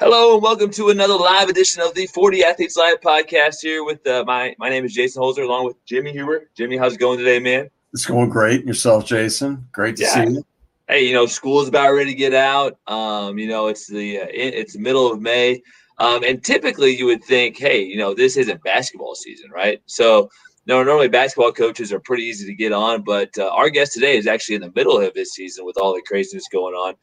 Hello and welcome to another live edition of the 4D Athletes Live podcast here with uh, my my name is Jason Holzer along with Jimmy Huber. Jimmy, how's it going today, man? It's going great. Yourself, Jason? Great to yeah. see you. Hey, you know, school's about ready to get out. Um, you know, it's the uh, it's the middle of May. Um, and typically you would think, hey, you know, this isn't basketball season, right? So no, normally basketball coaches are pretty easy to get on, but uh, our guest today is actually in the middle of his season with all the craziness going on,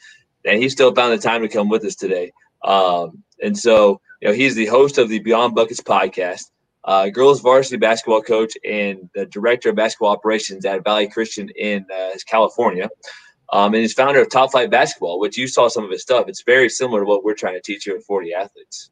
and he still found the time to come with us today. Um, and so, you know, he's the host of the Beyond Buckets podcast, uh, girls varsity basketball coach, and the director of basketball operations at Valley Christian in uh, California. Um, and he's founder of Top Flight Basketball, which you saw some of his stuff. It's very similar to what we're trying to teach here at 4D Athletes.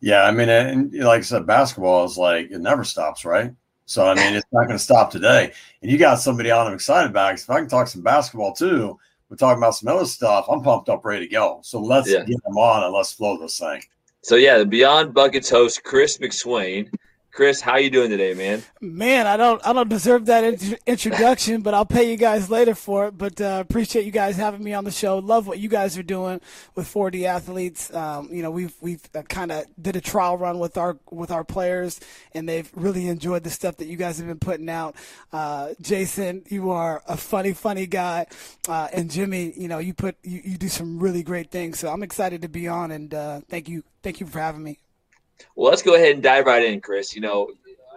Yeah, I mean, and like I said, basketball is like it never stops, right? So I mean, it's not going to stop today. And you got somebody on I'm excited about. If I can talk some basketball too, we're talking about some other stuff. I'm pumped up, ready to go. So let's yeah. get them on and let's flow this thing. So yeah, the Beyond Buckets host Chris McSwain Chris, how you doing today, man? Man, I don't I don't deserve that int- introduction, but I'll pay you guys later for it. But uh, appreciate you guys having me on the show. Love what you guys are doing with 4D athletes. Um, you know, we've we've uh, kind of did a trial run with our with our players, and they've really enjoyed the stuff that you guys have been putting out. Uh, Jason, you are a funny, funny guy, uh, and Jimmy, you know, you put you, you do some really great things. So I'm excited to be on, and uh, thank you thank you for having me. Well, let's go ahead and dive right in, Chris. You know,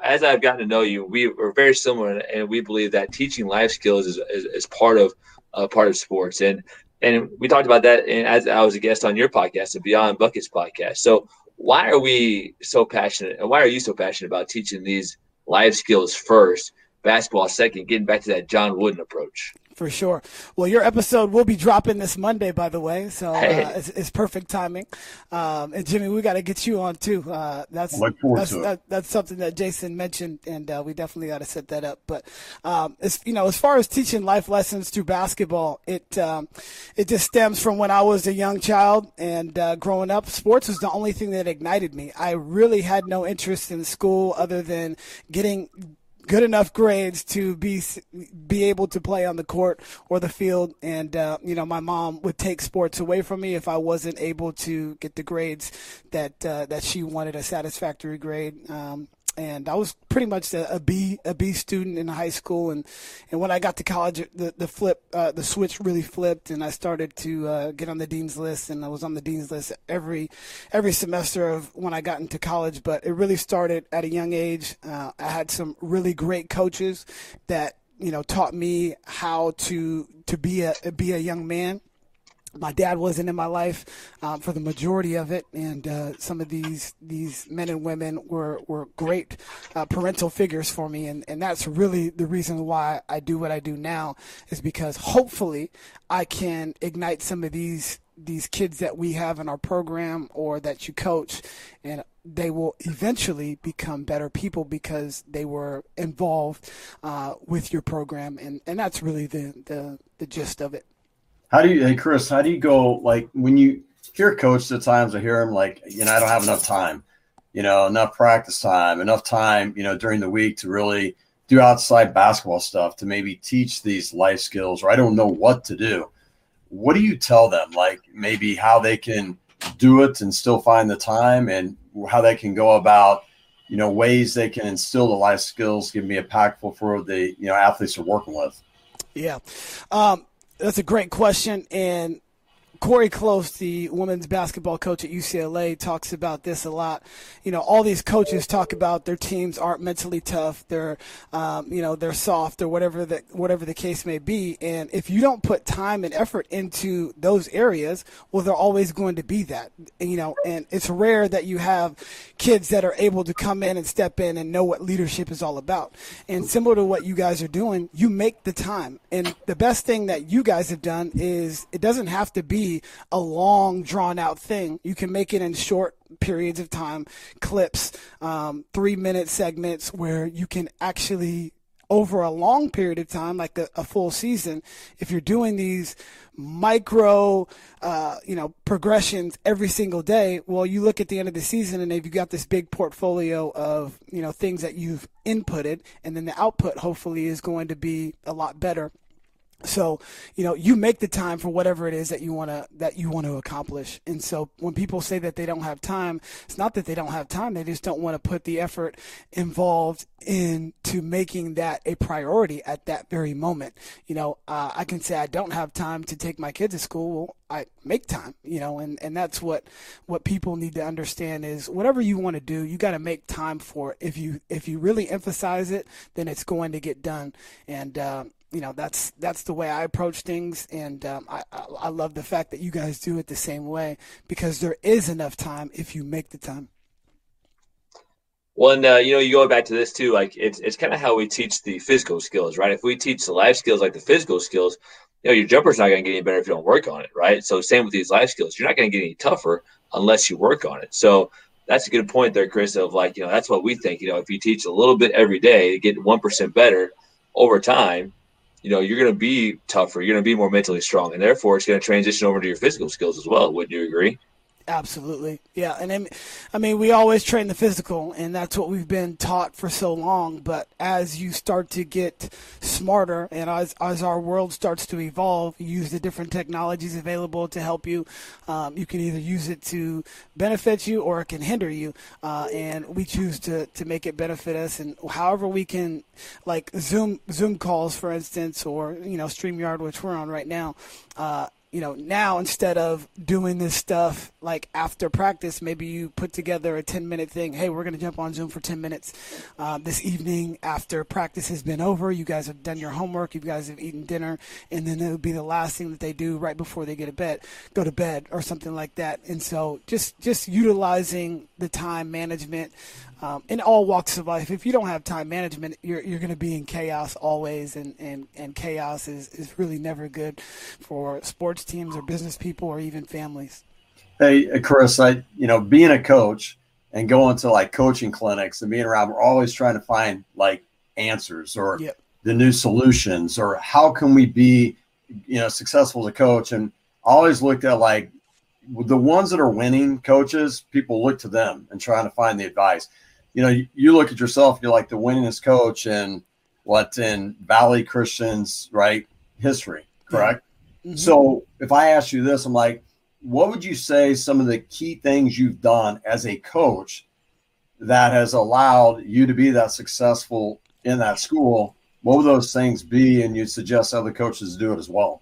as I've gotten to know you, we are very similar, and we believe that teaching life skills is, is, is part of uh, part of sports. And and we talked about that and as I was a guest on your podcast, the Beyond Buckets podcast. So why are we so passionate, and why are you so passionate about teaching these life skills first, basketball second, getting back to that John Wooden approach? for sure. Well, your episode will be dropping this Monday, by the way, so uh, it's, it's, perfect timing. Um, and Jimmy, we got to get you on too. Uh, that's that's, that, that's something that Jason mentioned, and uh, we definitely got to set that up. But um, as you know, as far as teaching life lessons through basketball, it um, it just stems from when I was a young child and uh, growing up. Sports was the only thing that ignited me. I really had no interest in school other than getting good enough grades to be be able to play on the court or the field. And uh, you know, my mom would take sports away from me if I wasn't able to get the grades that uh, that she wanted a satisfactory grade. Um, and I was pretty much a, a B a B student in high school, and and when I got to college, the the flip uh, the switch really flipped, and I started to uh, get on the dean's list, and I was on the dean's list every every semester of when I got into college. But it really started at a young age. Uh, I had some really great coaches that you know taught me how to to be a be a young man my dad wasn't in my life um, for the majority of it, and uh, some of these these men and women were were great uh, parental figures for me, and, and that's really the reason why I do what I do now is because hopefully I can ignite some of these these kids that we have in our program or that you coach, and they will eventually become better people because they were involved uh, with your program, and, and that's really the, the the gist of it. How do you, hey Chris? How do you go like when you hear coach? At times I hear him like, you know, I don't have enough time, you know, enough practice time, enough time, you know, during the week to really do outside basketball stuff to maybe teach these life skills, or I don't know what to do. What do you tell them? Like maybe how they can do it and still find the time, and how they can go about, you know, ways they can instill the life skills, give me impactful for the you know athletes they're working with. Yeah. Um, that's a great question, and Cori Close, the women's basketball coach at UCLA, talks about this a lot. You know, all these coaches talk about their teams aren't mentally tough, they're, um, you know, they're soft or whatever the whatever the case may be. And if you don't put time and effort into those areas, well, they're always going to be that. You know, and it's rare that you have kids that are able to come in and step in and know what leadership is all about. And similar to what you guys are doing, you make the time. And the best thing that you guys have done is it doesn't have to be a long, drawn out thing. You can make it in short periods of time, clips, um, three minute segments where you can actually over a long period of time, like a, a full season, if you're doing these micro, uh, you know, progressions every single day, well, you look at the end of the season and if you've got this big portfolio of, you know, things that you've inputted and then the output hopefully is going to be a lot better so you know you make the time for whatever it is that you want to that you want to accomplish. And so when people say that they don't have time it's not that they don't have time they just don't want to put the effort involved into making that a priority at that very moment. You know uh, i can say i don't have time to take my kids to school. Well, i make time you know and and that's what what people need to understand is whatever you want to do you got to make time for it. If you if you really emphasize it then it's going to get done. And uh, you know that's that's the way I approach things, and um, I, I love the fact that you guys do it the same way because there is enough time if you make the time. Well, and uh, you know, you go back to this too. Like it's it's kind of how we teach the physical skills, right? If we teach the life skills like the physical skills, you know, your jumper's not going to get any better if you don't work on it, right? So same with these life skills, you're not going to get any tougher unless you work on it. So that's a good point there, Chris. Of like, you know, that's what we think. You know, if you teach a little bit every day to get one percent better over time, you know, you're going to be tougher. You're going to be more mentally strong, and therefore, it's going to transition over to your physical skills as well. Wouldn't you agree? Absolutely, yeah. And I mean, we always train the physical, and that's what we've been taught for so long. But as you start to get smarter, and as as our world starts to evolve, use the different technologies available to help you. Um, you can either use it to benefit you, or it can hinder you. Uh, and we choose to to make it benefit us, and however we can, like Zoom Zoom calls, for instance, or you know Streamyard, which we're on right now. Uh, you know, now instead of doing this stuff like after practice, maybe you put together a 10 minute thing. Hey, we're going to jump on Zoom for 10 minutes uh, this evening after practice has been over. You guys have done your homework, you guys have eaten dinner, and then it would be the last thing that they do right before they get to bed, go to bed or something like that. And so just, just utilizing the time management um, in all walks of life. If you don't have time management, you're, you're going to be in chaos always, and, and, and chaos is, is really never good for sports teams or business people or even families. Hey, Chris, I you know being a coach and going to like coaching clinics and being around, we're always trying to find like answers or yep. the new solutions or how can we be you know successful as a coach and I always looked at like the ones that are winning coaches people look to them and trying to find the advice you know, you, you look at yourself, you're like the winningest coach in what in Valley Christian's right history, correct? Mm-hmm. So if I ask you this, I'm like, what would you say some of the key things you've done as a coach that has allowed you to be that successful in that school? What would those things be? And you'd suggest other coaches do it as well.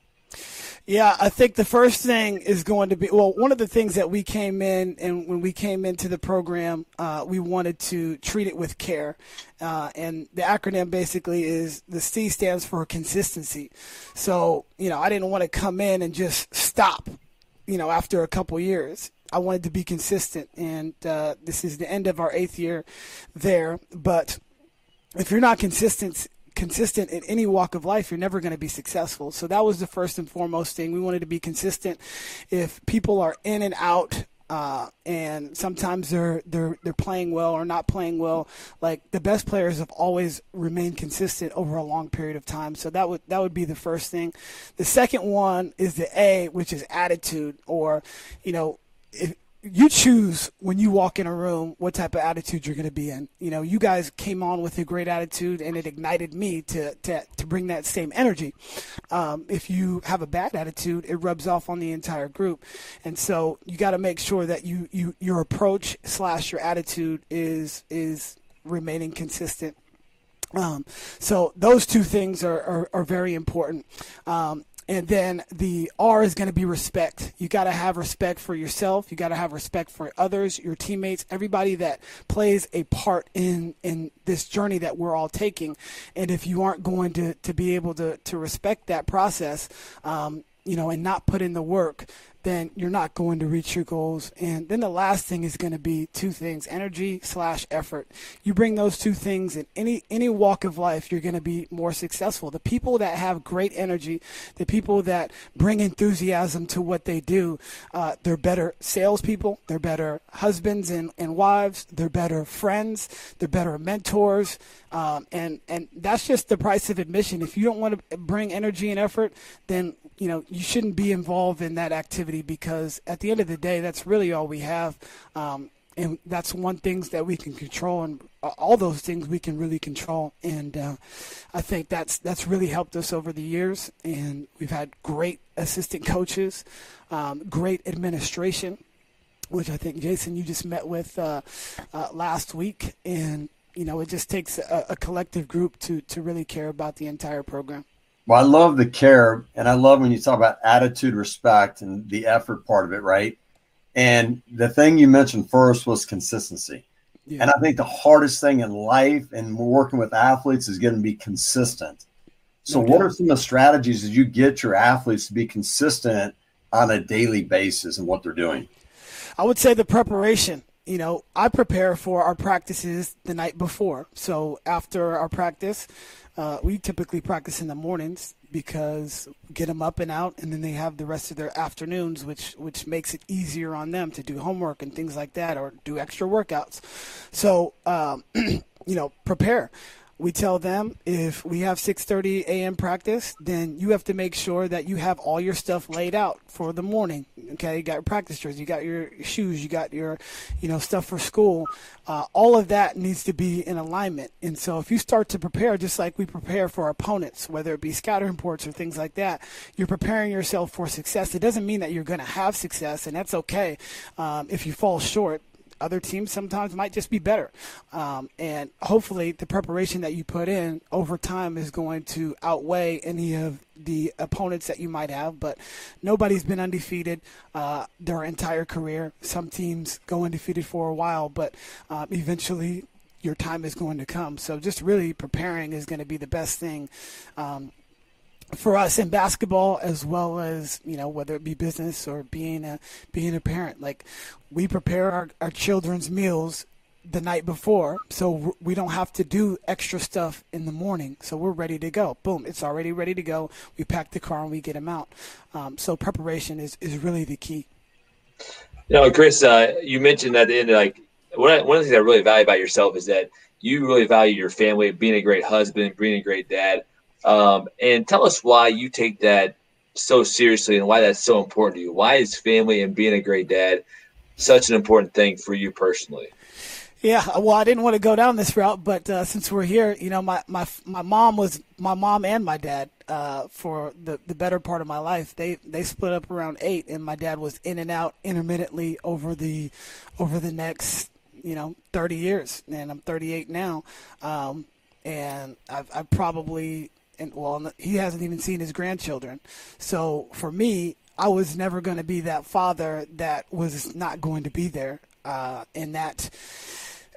Yeah, I think the first thing is going to be well. One of the things that we came in and when we came into the program, uh, we wanted to treat it with care, uh, and the acronym basically is the C stands for consistency. So you know, I didn't want to come in and just stop, you know, after a couple years. I wanted to be consistent, and uh, this is the end of our eighth year there. But if you're not consistent consistent in any walk of life, you're never going to be successful. So that was the first and foremost thing. We wanted to be consistent. If people are in and out, uh, and sometimes they're they're they're playing well or not playing well. Like the best players have always remained consistent over a long period of time. So that would that would be the first thing. The second one is the A, which is attitude, or you know, if you choose when you walk in a room what type of attitude you're going to be in. You know, you guys came on with a great attitude, and it ignited me to to, to bring that same energy. Um, if you have a bad attitude, it rubs off on the entire group, and so you got to make sure that you, you your approach slash your attitude is is remaining consistent. Um, so those two things are, are, are very important. Um, and then the R is going to be respect. You got to have respect for yourself. You got to have respect for others, your teammates, everybody that plays a part in in this journey that we're all taking. And if you aren't going to to be able to to respect that process, um, you know, and not put in the work, then you're not going to reach your goals. And then the last thing is going to be two things: energy slash effort. You bring those two things in any any walk of life, you're going to be more successful. The people that have great energy, the people that bring enthusiasm to what they do, uh, they're better salespeople. They're better husbands and, and wives. They're better friends. They're better mentors. Um, and and that's just the price of admission. If you don't want to bring energy and effort, then you know you shouldn't be involved in that activity because at the end of the day, that's really all we have. Um, and that's one things that we can control, and all those things we can really control. And uh, I think that's that's really helped us over the years. And we've had great assistant coaches, um, great administration, which I think Jason you just met with uh, uh, last week, and you know it just takes a, a collective group to to really care about the entire program. Well, I love the care, and I love when you talk about attitude, respect, and the effort part of it, right? And the thing you mentioned first was consistency. Yeah. And I think the hardest thing in life and working with athletes is going to be consistent. So, what are some of the strategies that you get your athletes to be consistent on a daily basis and what they're doing? I would say the preparation. You know, I prepare for our practices the night before. So, after our practice, uh, we typically practice in the mornings because get them up and out, and then they have the rest of their afternoons, which which makes it easier on them to do homework and things like that, or do extra workouts. So, um, you know, prepare we tell them if we have 6:30 a.m. practice, then you have to make sure that you have all your stuff laid out for the morning. Okay, you got your practice shirts, you got your shoes, you got your, you know, stuff for school. Uh, all of that needs to be in alignment. And so, if you start to prepare, just like we prepare for our opponents, whether it be scatter reports or things like that, you're preparing yourself for success. It doesn't mean that you're going to have success, and that's okay um, if you fall short other teams sometimes might just be better. Um, and hopefully, the preparation that you put in over time is going to outweigh any of the opponents that you might have. But nobody's been undefeated uh, their entire career. Some teams go undefeated for a while, but um, eventually your time is going to come. So just really preparing is going to be the best thing um, for us in basketball as well as you know whether it be business or being a being a parent like we prepare our, our children's meals the night before so we don't have to do extra stuff in the morning so we're ready to go. Boom it's already ready to go. We pack the car and we get them out. Um, so preparation is, is really the key. You know chris uh, you mentioned at the end like one one of the things i really value about yourself is that you really value your family being a great husband being a great dad um, and tell us why you take that so seriously and why that's so important to you. Why is family and being a great dad such an important thing for you personally? Yeah, well, I didn't want to go down this route, but uh, since we're here, you know, my, my my mom was my mom and my dad uh, for the, the better part of my life. They they split up around eight, and my dad was in and out intermittently over the over the next you know 30 years, and I'm 38 now, um, and I've, I've probably and well, he hasn't even seen his grandchildren. So for me, I was never going to be that father that was not going to be there, uh, and that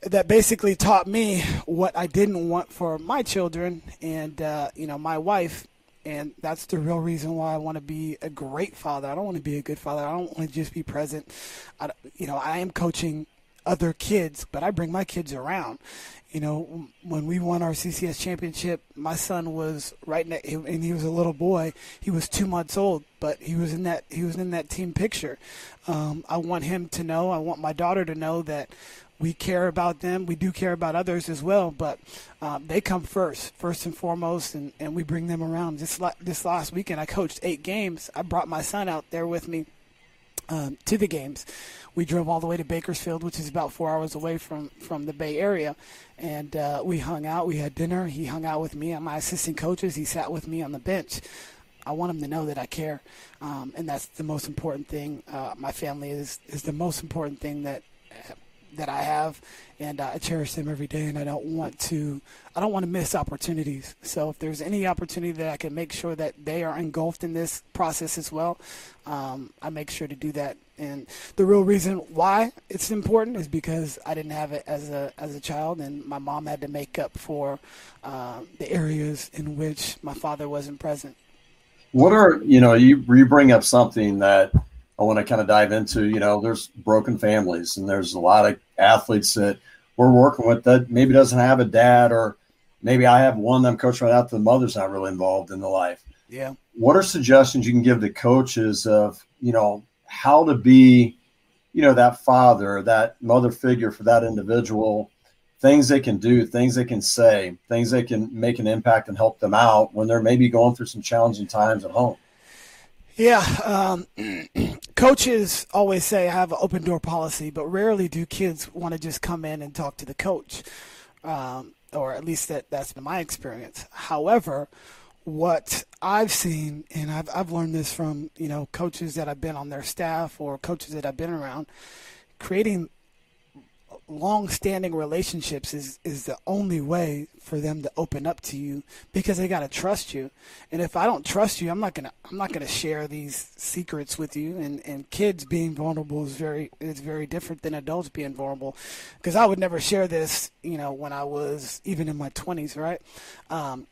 that basically taught me what I didn't want for my children and uh, you know my wife. And that's the real reason why I want to be a great father. I don't want to be a good father. I don't want to just be present. I, you know, I am coaching other kids, but I bring my kids around you know, when we won our CCS championship, my son was right next, and he was a little boy. He was two months old, but he was in that he was in that team picture. Um, I want him to know. I want my daughter to know that we care about them. We do care about others as well, but um, they come first, first and foremost, and, and we bring them around. This this last weekend, I coached eight games. I brought my son out there with me um, to the games we drove all the way to Bakersfield, which is about four hours away from from the Bay Area, and uh, we hung out. We had dinner. He hung out with me and my assistant coaches. He sat with me on the bench. I want him to know that I care, um, and that's the most important thing. Uh, my family is is the most important thing that that I have, and I cherish them every day. And I don't want to I don't want to miss opportunities. So if there's any opportunity that I can make sure that they are engulfed in this process as well, um, I make sure to do that. And the real reason why it's important is because I didn't have it as a as a child, and my mom had to make up for uh, the areas in which my father wasn't present. What are you know you you bring up something that I want to kind of dive into. You know, there's broken families, and there's a lot of athletes that we're working with that maybe doesn't have a dad, or maybe I have one that I'm coaching right out. The mother's not really involved in the life. Yeah. What are suggestions you can give to coaches of you know how to be, you know, that father, that mother figure for that individual, things they can do, things they can say, things they can make an impact and help them out when they're maybe going through some challenging times at home. Yeah, um, coaches always say I have an open door policy, but rarely do kids want to just come in and talk to the coach. Um, or at least that, that's been my experience. However, what I've seen, and I've, I've learned this from, you know, coaches that I've been on their staff or coaches that I've been around, creating long-standing relationships is is the only way for them to open up to you because they got to trust you. And if i don't trust you i'm not going to i'm not going to share these secrets with you. And and kids being vulnerable is very is very different than adults being vulnerable. Because i would never share this you know when i was even in my 20s right? Um,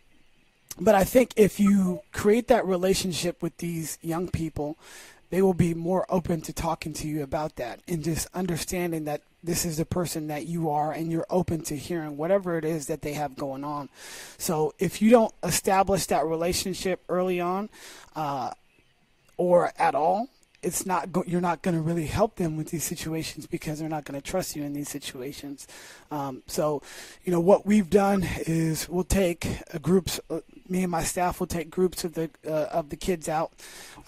but i think if you create that relationship with these young people they will be more open to talking to you about that and just understanding that this is the person that you are and you're open to hearing whatever it is that they have going on. So if you don't establish that relationship early on uh, or at all, it's not go- you're not going to really help them with these situations because they're not going to trust you in these situations. Um, so, you know what we've done is we'll take groups. Me and my staff will take groups of the uh, of the kids out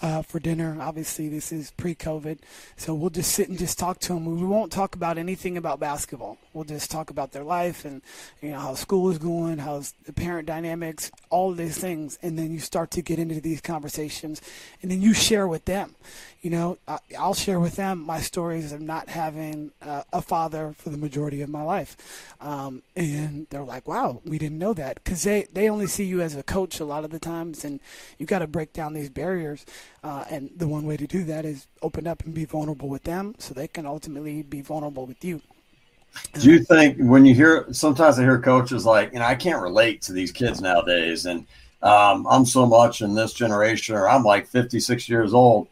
uh, for dinner. Obviously, this is pre-COVID, so we'll just sit and just talk to them. We won't talk about anything about basketball. We'll just talk about their life and you know how school is going, how's the parent dynamics, all of these things, and then you start to get into these conversations, and then you share with them. You know, I'll share with them my stories of not having uh, a father for the majority of my life, um, and they're like, "Wow, we didn't know that," because they they only see you as a coach a lot of the times, and you got to break down these barriers. Uh, and the one way to do that is open up and be vulnerable with them, so they can ultimately be vulnerable with you. Do you think when you hear sometimes I hear coaches like, you know, I can't relate to these kids nowadays, and um, I'm so much in this generation, or I'm like 56 years old.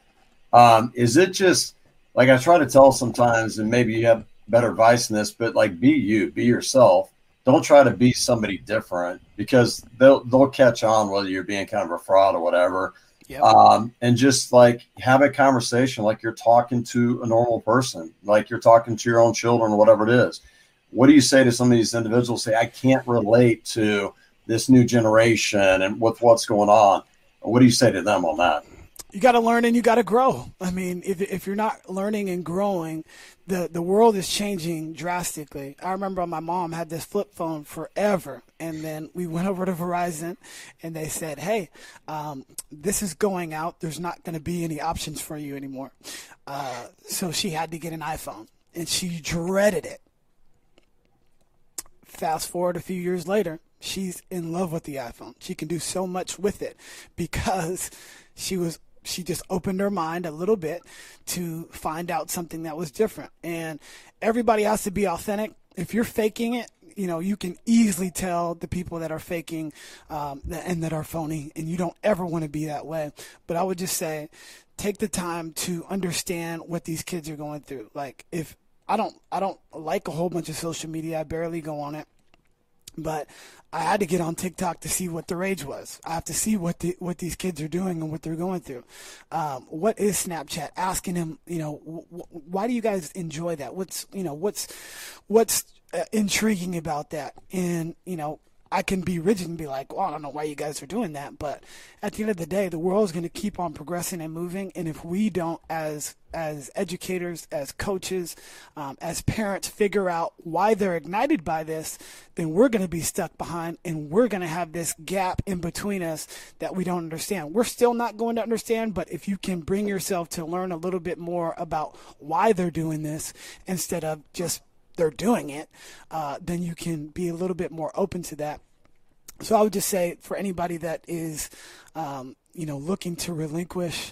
Um, is it just like I try to tell sometimes, and maybe you have better advice in this, but like be you, be yourself. Don't try to be somebody different because they'll they'll catch on whether you're being kind of a fraud or whatever. Yep. Um, and just like have a conversation like you're talking to a normal person, like you're talking to your own children or whatever it is. What do you say to some of these individuals? Say, I can't relate to this new generation and with what's going on. What do you say to them on that? You got to learn and you got to grow. I mean, if, if you're not learning and growing, the, the world is changing drastically. I remember my mom had this flip phone forever. And then we went over to Verizon and they said, hey, um, this is going out. There's not going to be any options for you anymore. Uh, so she had to get an iPhone and she dreaded it. Fast forward a few years later, she's in love with the iPhone. She can do so much with it because she was she just opened her mind a little bit to find out something that was different. And everybody has to be authentic. If you're faking it, you know, you can easily tell the people that are faking um, and that are phony, and you don't ever want to be that way. But I would just say, take the time to understand what these kids are going through. Like, if I don't, I don't like a whole bunch of social media. I barely go on it but I had to get on TikTok to see what the rage was. I have to see what the, what these kids are doing and what they're going through. Um, what is Snapchat? Asking him, you know, wh- why do you guys enjoy that? What's you know what's what's uh, intriguing about that? And you know, I can be rigid and be like, well, I don't know why you guys are doing that, but at the end of the day, the world is going to keep on progressing and moving, and if we don't, as as educators, as coaches, um, as parents, figure out why they're ignited by this, then we're going to be stuck behind, and we're going to have this gap in between us that we don't understand. We're still not going to understand, but if you can bring yourself to learn a little bit more about why they're doing this instead of just they're doing it, uh, then you can be a little bit more open to that. So I would just say for anybody that is, um, you know, looking to relinquish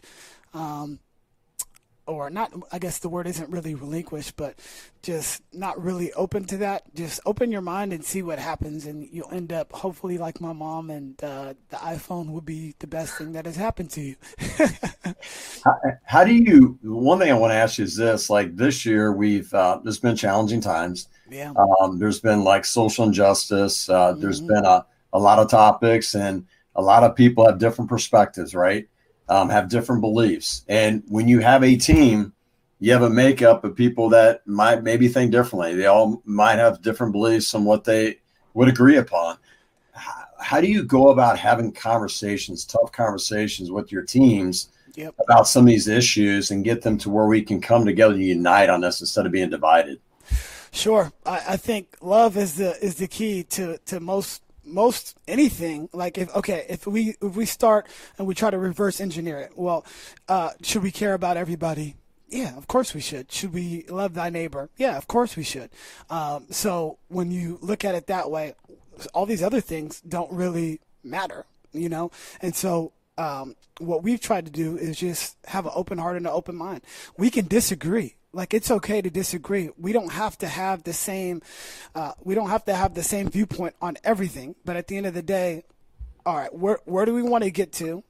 um, or not i guess the word isn't really relinquish but just not really open to that. Just open your mind and see what happens and you'll end up hopefully like my mom and uh, the iphone will be the best thing that has happened to you. How, how, do you one thing i want to ask you is this like this year we've uh, there's been challenging times. Yeah. Um, there's been like social injustice uh, mm-hmm. there's been a, a lot of topics and a lot of people have different perspectives right um, have different beliefs. And when you have a team, you have a makeup of people that might maybe think differently. They all might have different beliefs on what they would agree upon. How, how do you go about having conversations, tough conversations with your teams yep. about some of these issues and get them to where we can come together and unite on this instead of being divided. Sure, I, I think love is the is the key to to most most anything like if okay if we if we start and we try to reverse engineer it well uh, should we care about everybody? Yeah of course we should. Should we love thy neighbor? Yeah of course we should. Um, so when you look at it that way all these other things don't really matter you know? And so um, what we've tried to do is just have an open heart and an open mind. We can disagree like it's okay to disagree. We don't have to have the same. Uh, we don't have to have the same viewpoint on everything. But at the end of the day, all right, where where do we want to get to,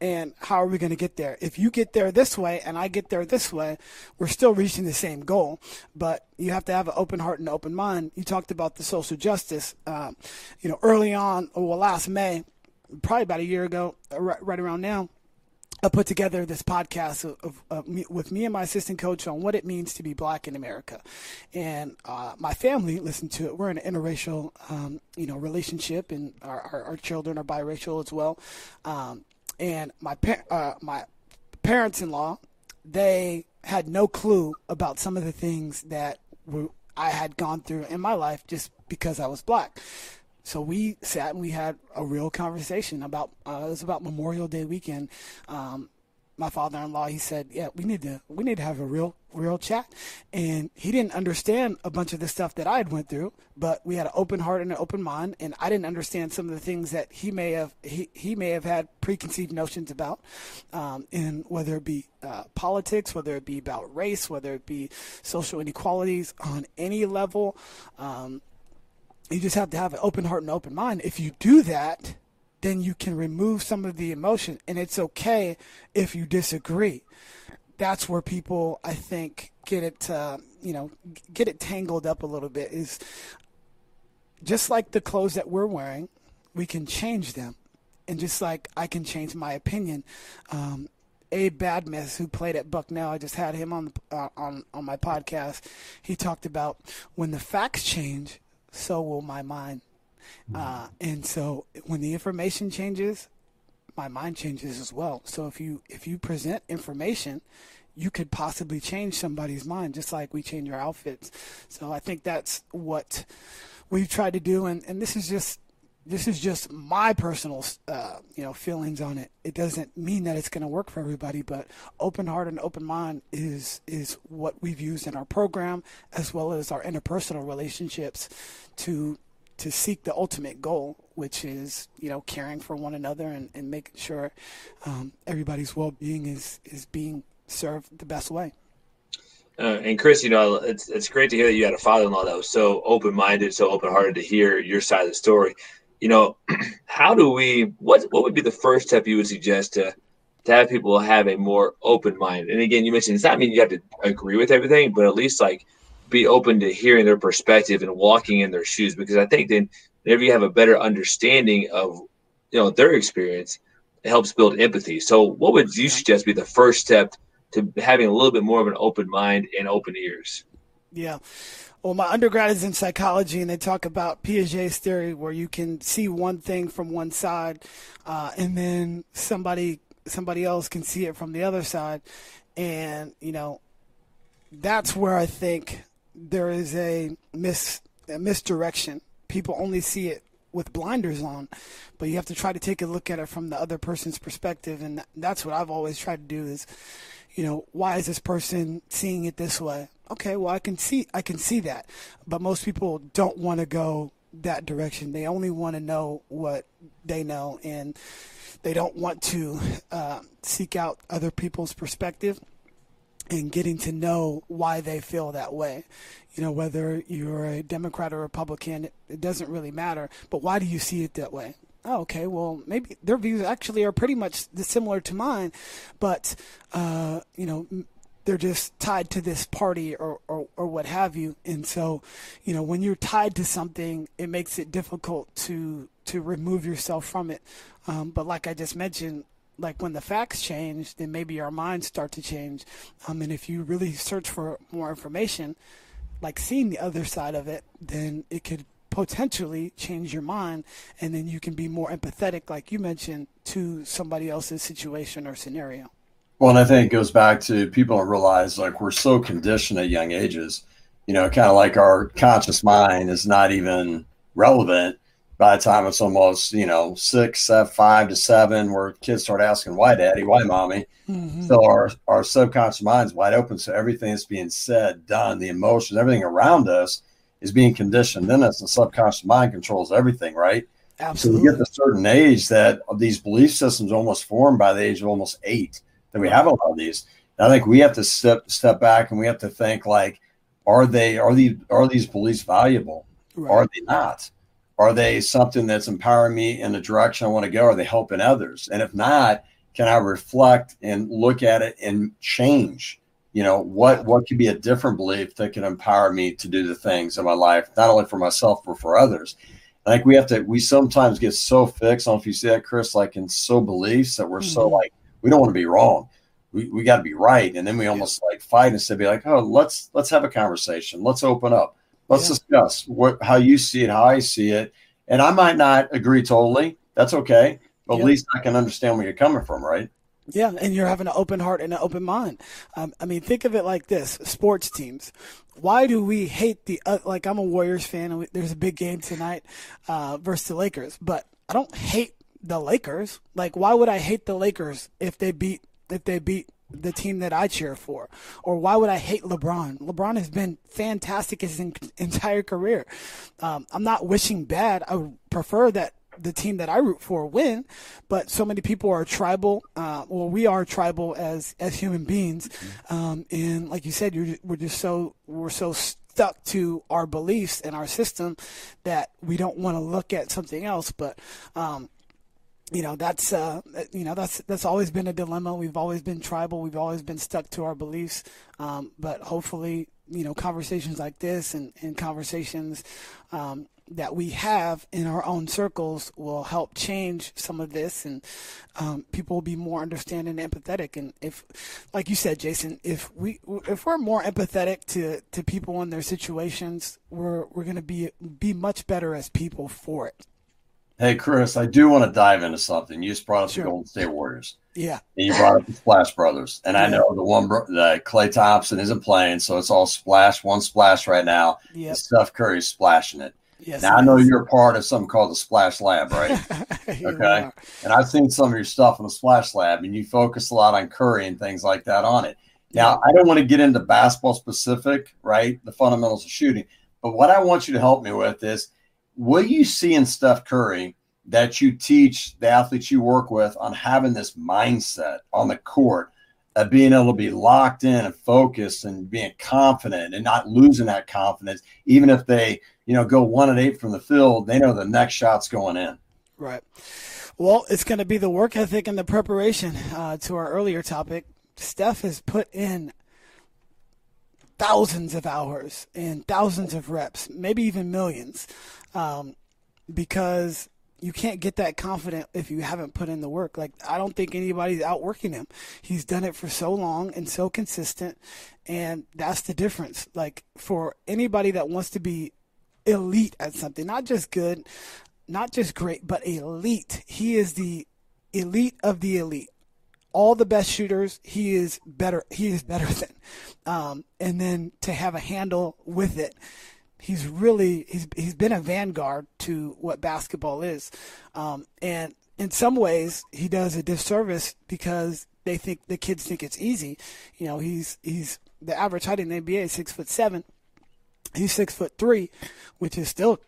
and how are we going to get there? If you get there this way and I get there this way, we're still reaching the same goal. But you have to have an open heart and open mind. You talked about the social justice. Um, you know, early on, well, last May, probably about a year ago, right, right around now I put together this podcast of, of, of me, with me and my assistant coach on what it means to be black in America, and uh, my family listened to it. We're in an interracial, um, you know, relationship, and our, our, our, children are biracial as well. Um, and my par- uh, my parents-in-law, they had no clue about some of the things that were, I had gone through in my life just because I was black. So we sat and we had a real conversation about uh, it was about Memorial Day weekend. Um, my father-in-law he said, "Yeah, we need to we need to have a real real chat." And he didn't understand a bunch of the stuff that I had went through, but we had an open heart and an open mind, and I didn't understand some of the things that he may have he, he may have had preconceived notions about, um, in whether it be uh, politics, whether it be about race, whether it be social inequalities on any level. Um, you just have to have an open heart and open mind. If you do that, then you can remove some of the emotion, and it's okay if you disagree. That's where people, I think, get it, uh, you know, get it tangled up a little bit. Is just like the clothes that we're wearing, we can change them, and just like I can change my opinion. Um, Abe Badmus, who played at Bucknell, I just had him on the, uh, on on my podcast. He talked about when the facts change, so will my mind. Mm-hmm. Uh, and so when the information changes, my mind changes as well. So if you if you present information, you could possibly change somebody's mind just like we change our outfits. So I think that's what we've tried to do, and, and this is just this is just my personal uh, you know feelings on it. It doesn't mean that it's going to work for everybody, but open heart and open mind is is what we've used in our program as well as our interpersonal relationships to to seek the ultimate goal, which is you know caring for one another and, and making sure um, everybody's well being is is being served the best way. Uh, and Chris, you know, it's it's great to hear that you had a father-in-law that was so open-minded, so open-hearted to hear your side of the story you know, how do we? What what would be the first step you would suggest to to have people have a more open mind? And again, you mentioned it's not mean you have to agree with everything, but at least like be open to hearing their perspective and walking in their shoes. Because I think then whenever you have a better understanding of you know their experience, it helps build empathy. So, what would you suggest be the first step to having a little bit more of an open mind and open ears? Yeah well, my undergrad is in psychology, and they talk about Piaget's theory, where you can see one thing from one side, uh, and then somebody somebody else can see it from the other side, and you know, that's where I think there is a mis a misdirection. People only see it with blinders on, but you have to try to take a look at it from the other person's perspective, and that's what I've always tried to do is, you know, why is this person seeing it this way? okay, well I can see I can see that, but most people don't want to go that direction. They only want to know what they know, and they don't want to uh, seek out other people's perspective and getting to know why they feel that way. You know, whether you're a Democrat or Republican, it, it doesn't really matter. But why do you see it that way? Oh, okay, well, maybe their views actually are pretty much similar to mine, but uh, you know, they're just tied to this party or, or, or what have you. And so, you know, when you're tied to something, it makes it difficult to to remove yourself from it. Um, but like I just mentioned, like when the facts change, then maybe our minds start to change. Um, and if you really search for more information, like seeing the other side of it, then it could potentially change your mind and then you can be more empathetic like you mentioned to somebody else's situation or scenario Well, and I think it goes back to people don't realize like we're so conditioned at young ages, you know, kind of like our conscious mind is not even relevant by the time it's almost, you know, six, five to seven, where kids start asking, why daddy, why mommy? Mm-hmm. So our, our subconscious mind's wide open. So everything that's being said, done, the emotions, everything around us is being conditioned in us. The subconscious mind controls everything, right? Absolutely. So we get to a certain age that these belief systems almost formed by the age of almost eight that we have a lot of these. And I think we have to step step back and we have to think like, are they are these are these beliefs valuable? Right. Are they not? Are they something that's empowering me in the direction I want to go? Are they helping others? And if not, can I reflect and look at it and change? You know, what what could be a different belief that can empower me to do the things in my life, not only for myself but for others. I think we have to. We sometimes get so fixed. I don't know if you see that, Chris, like in so beliefs that we're mm-hmm. so like we don't want to be wrong. We, we got to be right, and then we almost yeah. like fight instead of be like, oh, let's let's have a conversation. Let's open up. Let's yeah. discuss what how you see it, how I see it, and I might not agree totally. That's okay, but yeah. at least I can understand where you're coming from, right? Yeah, and you're having an open heart and an open mind. Um, I mean, think of it like this: sports teams. Why do we hate the uh, like? I'm a Warriors fan, and we, there's a big game tonight uh, versus the Lakers, but I don't hate the Lakers. Like, why would I hate the Lakers if they beat if they beat the team that I cheer for? Or why would I hate LeBron? LeBron has been fantastic his entire career. Um, I'm not wishing bad. I would prefer that the team that I root for win, but so many people are tribal. Uh, well, we are tribal as as human beings, um, and like you said, you're, we're just so we're so stuck to our beliefs and our system that we don't want to look at something else. But um, you know that's uh, you know that's that's always been a dilemma. We've always been tribal. We've always been stuck to our beliefs. Um, but hopefully, you know, conversations like this and, and conversations um, that we have in our own circles will help change some of this, and um, people will be more understanding and empathetic. And if, like you said, Jason, if we if we're more empathetic to, to people in their situations, we're we're going to be be much better as people for it. Hey, Chris, I do want to dive into something. You just brought up sure. the Golden State Warriors. Yeah. And you brought up the Splash Brothers. And yeah. I know the one, the Klay Thompson isn't playing, so it's all splash, one splash right now. Yeah. Steph Curry's splashing it. Yes, now, I know is. you're part of something called the Splash Lab, right? okay. And I've seen some of your stuff in the Splash Lab, and you focus a lot on Curry and things like that on it. Now, I don't want to get into basketball specific, right? The fundamentals of shooting. But what I want you to help me with is what you see in Steph Curry that you teach the athletes you work with on having this mindset on the court being able to be locked in and focused and being confident and not losing that confidence, even if they, you know, go one and eight from the field, they know the next shot's going in. Right. Well, it's going to be the work ethic and the preparation uh, to our earlier topic. Steph has put in thousands of hours and thousands of reps, maybe even millions um, because you can't get that confident if you haven't put in the work. Like I don't think anybody's outworking him. He's done it for so long and so consistent, and that's the difference. Like for anybody that wants to be elite at something, not just good, not just great, but elite. He is the elite of the elite. All the best shooters, he is better. He is better than, um, and then to have a handle with it he's really he's he's been a vanguard to what basketball is, um, and in some ways he does a disservice because they think the kids think it's easy. You know, he's he's the average height in the NBA is six foot seven. He's six foot three, which is still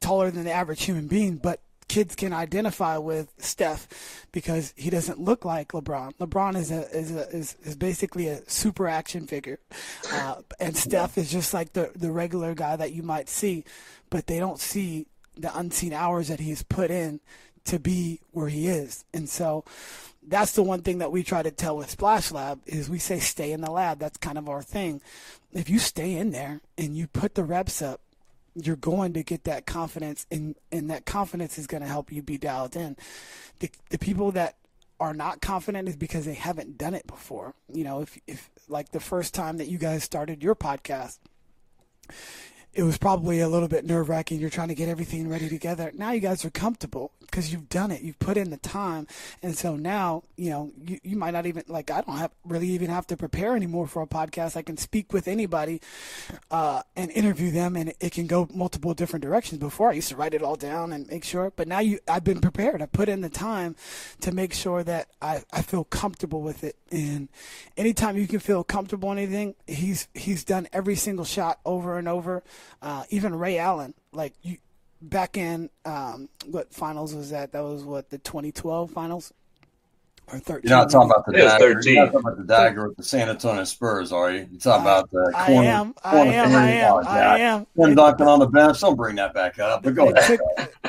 taller than the average human being, but kids can identify with Steph because he doesn't look like LeBron. LeBron is a is a, is, is basically a super action figure, uh, and Steph is just like the the regular guy that you might see, but they don't see the unseen hours that he's put in to be where he is, and so. That's the one thing that we try to tell with Splash Lab is we say stay in the lab. That's kind of our thing. If you stay in there and you put the reps up, you're going to get that confidence and and that confidence is going to help you be dialed in. The, the people that are not confident is because they haven't done it before. You know if if like the first time that you guys started your podcast it was probably a little bit nerve wracking. You're trying to get everything ready together. Now you guys are comfortable because you've done it. You've put in the time. And so now, you know, you, you might not even, like, I don't have really even have to prepare anymore for a podcast. I can speak with anybody uh, and interview them, and it can go multiple different directions. Before I used to write it all down and make sure, but now you, I've been prepared. I put in the time to make sure that I, I feel comfortable with it. And anytime you can feel comfortable in anything, he's, he's done every single shot over and over uh, even Ray Allen, like you, back in um, what finals was that? That was what the 2012 finals or 13. You're not talking about the dagger. 13. You're not talking about the dagger with the San Antonio Spurs, are you? You're talking about the I corner. Am, corner I am. I am. I am. Tim Duncan on the bench. Don't bring that back up. But go ahead.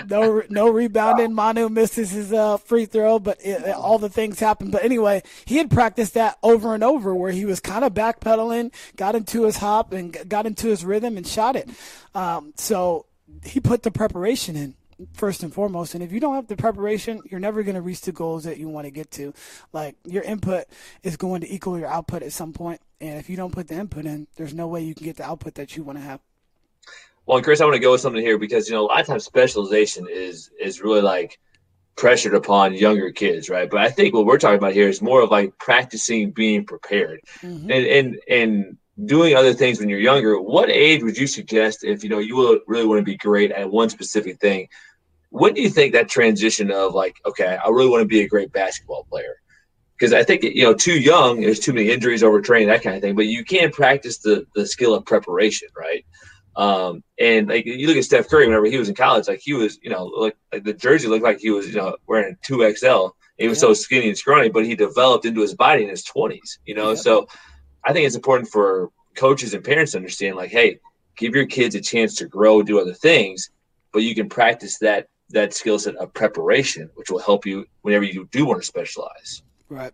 no, no rebounding. Manu misses his uh, free throw, but it, all the things happen. But anyway, he had practiced that over and over, where he was kind of backpedaling, got into his hop, and got into his rhythm and shot it. Um, so he put the preparation in first and foremost. And if you don't have the preparation, you're never going to reach the goals that you want to get to. Like your input is going to equal your output at some point, and if you don't put the input in, there's no way you can get the output that you want to have. Well, Chris, I want to go with something here because you know a lot of times specialization is is really like pressured upon younger kids, right? But I think what we're talking about here is more of like practicing being prepared, mm-hmm. and and and doing other things when you're younger, what age would you suggest if you know you really want to be great at one specific thing? When do you think that transition of like, okay, I really want to be a great basketball player? Because I think you know, too young, there's too many injuries, overtraining, that kind of thing. But you can practice the the skill of preparation, right? Um, and like you look at Steph Curry, whenever he was in college, like he was, you know, like, like the jersey looked like he was, you know, wearing a two XL. He was yeah. so skinny and scrawny, but he developed into his body in his twenties, you know. Yeah. So I think it's important for coaches and parents to understand, like, hey, give your kids a chance to grow, do other things, but you can practice that that skill set of preparation, which will help you whenever you do want to specialize. Right.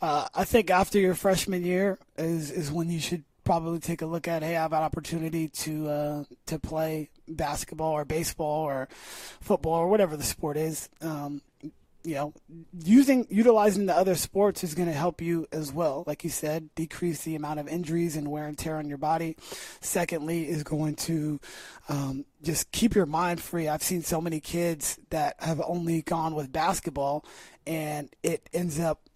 Uh, I think after your freshman year is is when you should probably take a look at. Hey, I have an opportunity to uh, to play basketball or baseball or football or whatever the sport is. Um, you know, using utilizing the other sports is going to help you as well. Like you said, decrease the amount of injuries and wear and tear on your body. Secondly, is going to um, just keep your mind free. I've seen so many kids that have only gone with basketball, and it ends up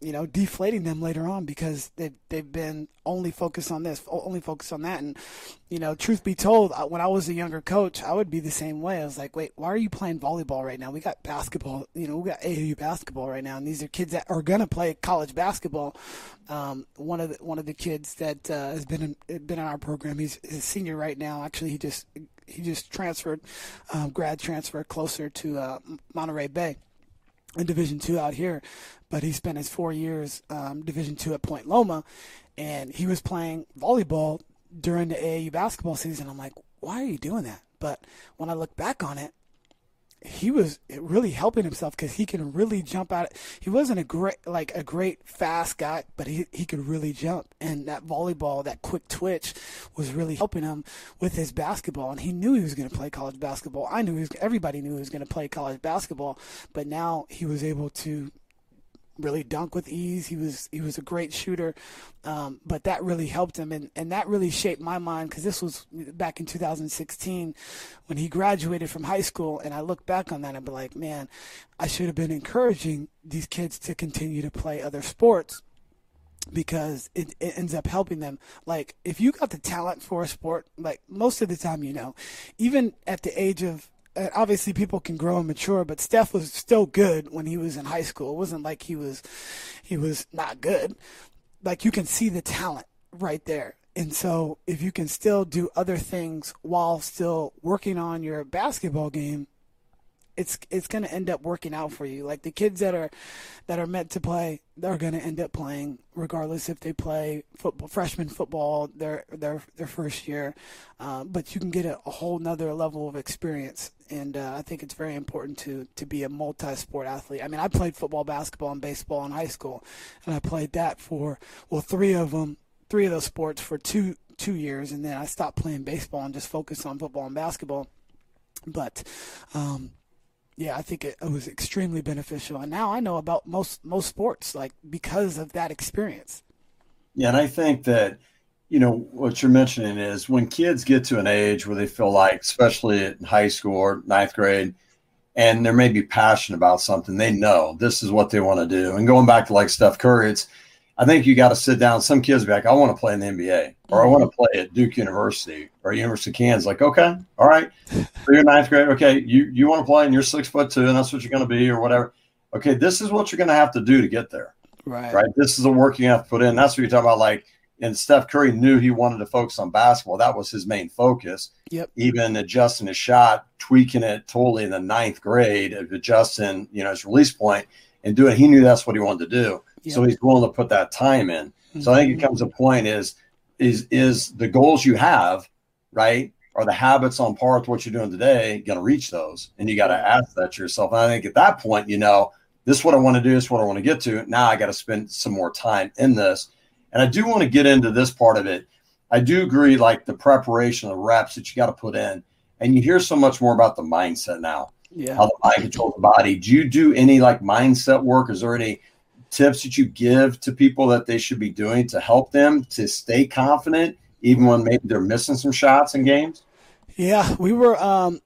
you know, deflating them later on because they've, they've been only focused on this, only focused on that. And, you know, truth be told, when I was a younger coach, I would be the same way. I was like, wait, why are you playing volleyball right now? We got basketball, you know, we got AAU basketball right now. And these are kids that are going to play college basketball. Um, one of the, one of the kids that uh, has been in, been in our program, he's, he's a senior right now. Actually, he just, he just transferred, um, grad transfer closer to uh, Monterey Bay in Division Two out here, but he spent his four years um, Division Two at Point Loma, and he was playing volleyball during the AAU basketball season. I'm like, why are you doing that? But when I look back on it, he was really helping himself because he can really jump out. He wasn't a great like a great fast guy, but he he could really jump. And that volleyball, that quick twitch, was really helping him with his basketball. And he knew he was going to play college basketball. I knew he was, everybody knew he was going to play college basketball, but now he was able to really dunk with ease. He was he was a great shooter, um, but that really helped him, and, and that really shaped my mind because this was back in 2016 when he graduated from high school, and I look back on that and be like, man, I should have been encouraging these kids to continue to play other sports because it, it, ends up helping them. Like if you got the talent for a sport, like most of the time, you know, even at the age of obviously people can grow and mature, but Steph was still good when he was in high school. It wasn't like he was he was not good. Like you can see the talent right there. And so if you can still do other things while still working on your basketball game, it's it's going to end up working out for you. Like the kids that are that are meant to play, they're going to end up playing regardless if they play football, freshman football, their their their first year. Uh, but you can get a, a, whole nother level of experience, and uh, I think it's very important to to be a multi-sport athlete. I mean, I played football, basketball, and baseball in high school, and I played that for well three of them, three of those sports for two two years, and then I stopped playing baseball and just focused on football and basketball. But um, yeah, I think it, it, was extremely beneficial, and now I know about most most sports like because of that experience. Yeah, and I think that you know what you're mentioning is when kids get to an age where they feel like, especially in high school or ninth grade, and they're maybe passionate about something, they know this is what they want to do. And going back to like Steph Curry, it's I think you got to sit down. Some kids be like, I want to play in the NBA or I want to mm-hmm. play at Duke University or University of Kansas. Like, okay, all right. So you're ninth grade. Okay, you, you want to play and you're six foot two and that's what you're going to be or whatever. Okay, this is what you're going to have to do to get there. Right. Right. This is the work you have to put in. That's what you're talking about. Like, and Steph Curry knew he wanted to focus on basketball. That was his main focus. Yep. Even adjusting his shot, tweaking it totally in the ninth grade, adjusting, you know, his release point and doing. He knew that's what he wanted to do. So he's willing to put that time in. Mm-hmm. So I think it comes to point is is is the goals you have, right? Are the habits on par with what you're doing today going to reach those? And you got to ask that yourself. And I think at that point, you know, this is what I want to do. This is what I want to get to. Now I got to spend some more time in this. And I do want to get into this part of it. I do agree, like the preparation, the reps that you got to put in. And you hear so much more about the mindset now. Yeah. How the mind controls the body. Do you do any like mindset work? Is there any tips that you give to people that they should be doing to help them to stay confident, even when maybe they're missing some shots in games? Yeah, we were um,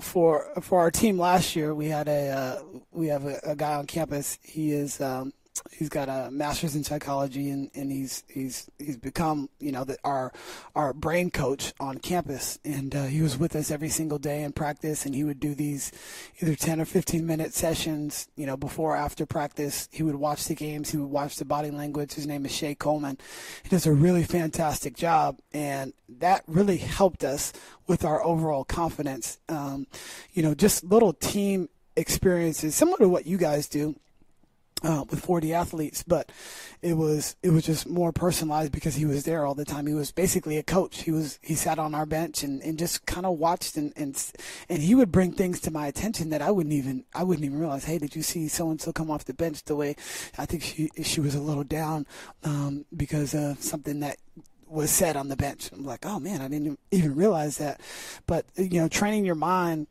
for for our team last year. We had a uh, we have a, a, guy on campus. He is um, he's got a master's in psychology and, and he's he's he's become you know the, our our brain coach on campus. And uh, he was with us every single day in practice and he would do these either 10 or 15 minute sessions you know before or after practice. He would watch the games. He would watch the body language. His name is Shay Coleman. He does a really fantastic job. And that really helped us with our overall confidence. Um, you know just little team experiences similar to what you guys do uh, with 4D Athletes, but it was it was just more personalized because he was there all the time. He was basically a coach. He was he sat on our bench and, and just kind of watched and, and and he would bring things to my attention that I wouldn't even I wouldn't even realize. Hey, did you see so and so come off the bench the way I think she she was a little down um, because of something that was said on the bench. I'm like, oh man, I didn't even realize that. But you know, training your mind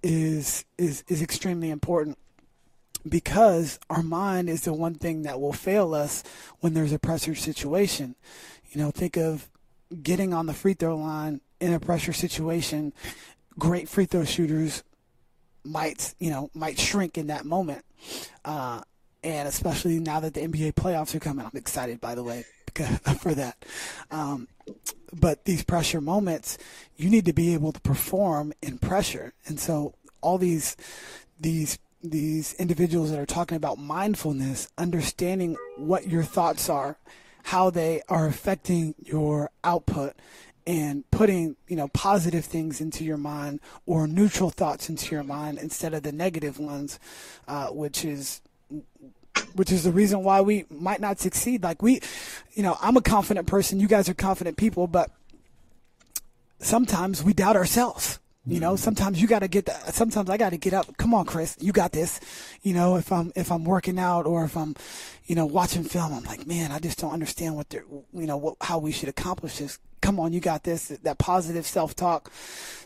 is is is extremely important because our mind is the one thing that will fail us when there's a pressure situation. You know, think of getting on the free throw line in a pressure situation. Great free throw shooters might, you know, might shrink in that moment. Uh, and especially now that the NBA playoffs are coming, I'm excited, by the way, for that. Um, but these pressure moments, you need to be able to perform in pressure. And so all these these these individuals that are talking about mindfulness, understanding what your thoughts are, how they are affecting your output, and putting you know positive things into your mind or neutral thoughts into your mind instead of the negative ones, uh, which is which is the reason why we might not succeed. Like we, you know, I'm a confident person. You guys are confident people, but sometimes we doubt ourselves. You know, sometimes you got to get that. Sometimes I got to get up. Come on, Chris, you got this. You know, if I'm if I'm working out or if I'm, you know, watching film, I'm like, man, I just don't understand what they're, you know, what, how we should accomplish this. Come on, you got this. That positive self talk.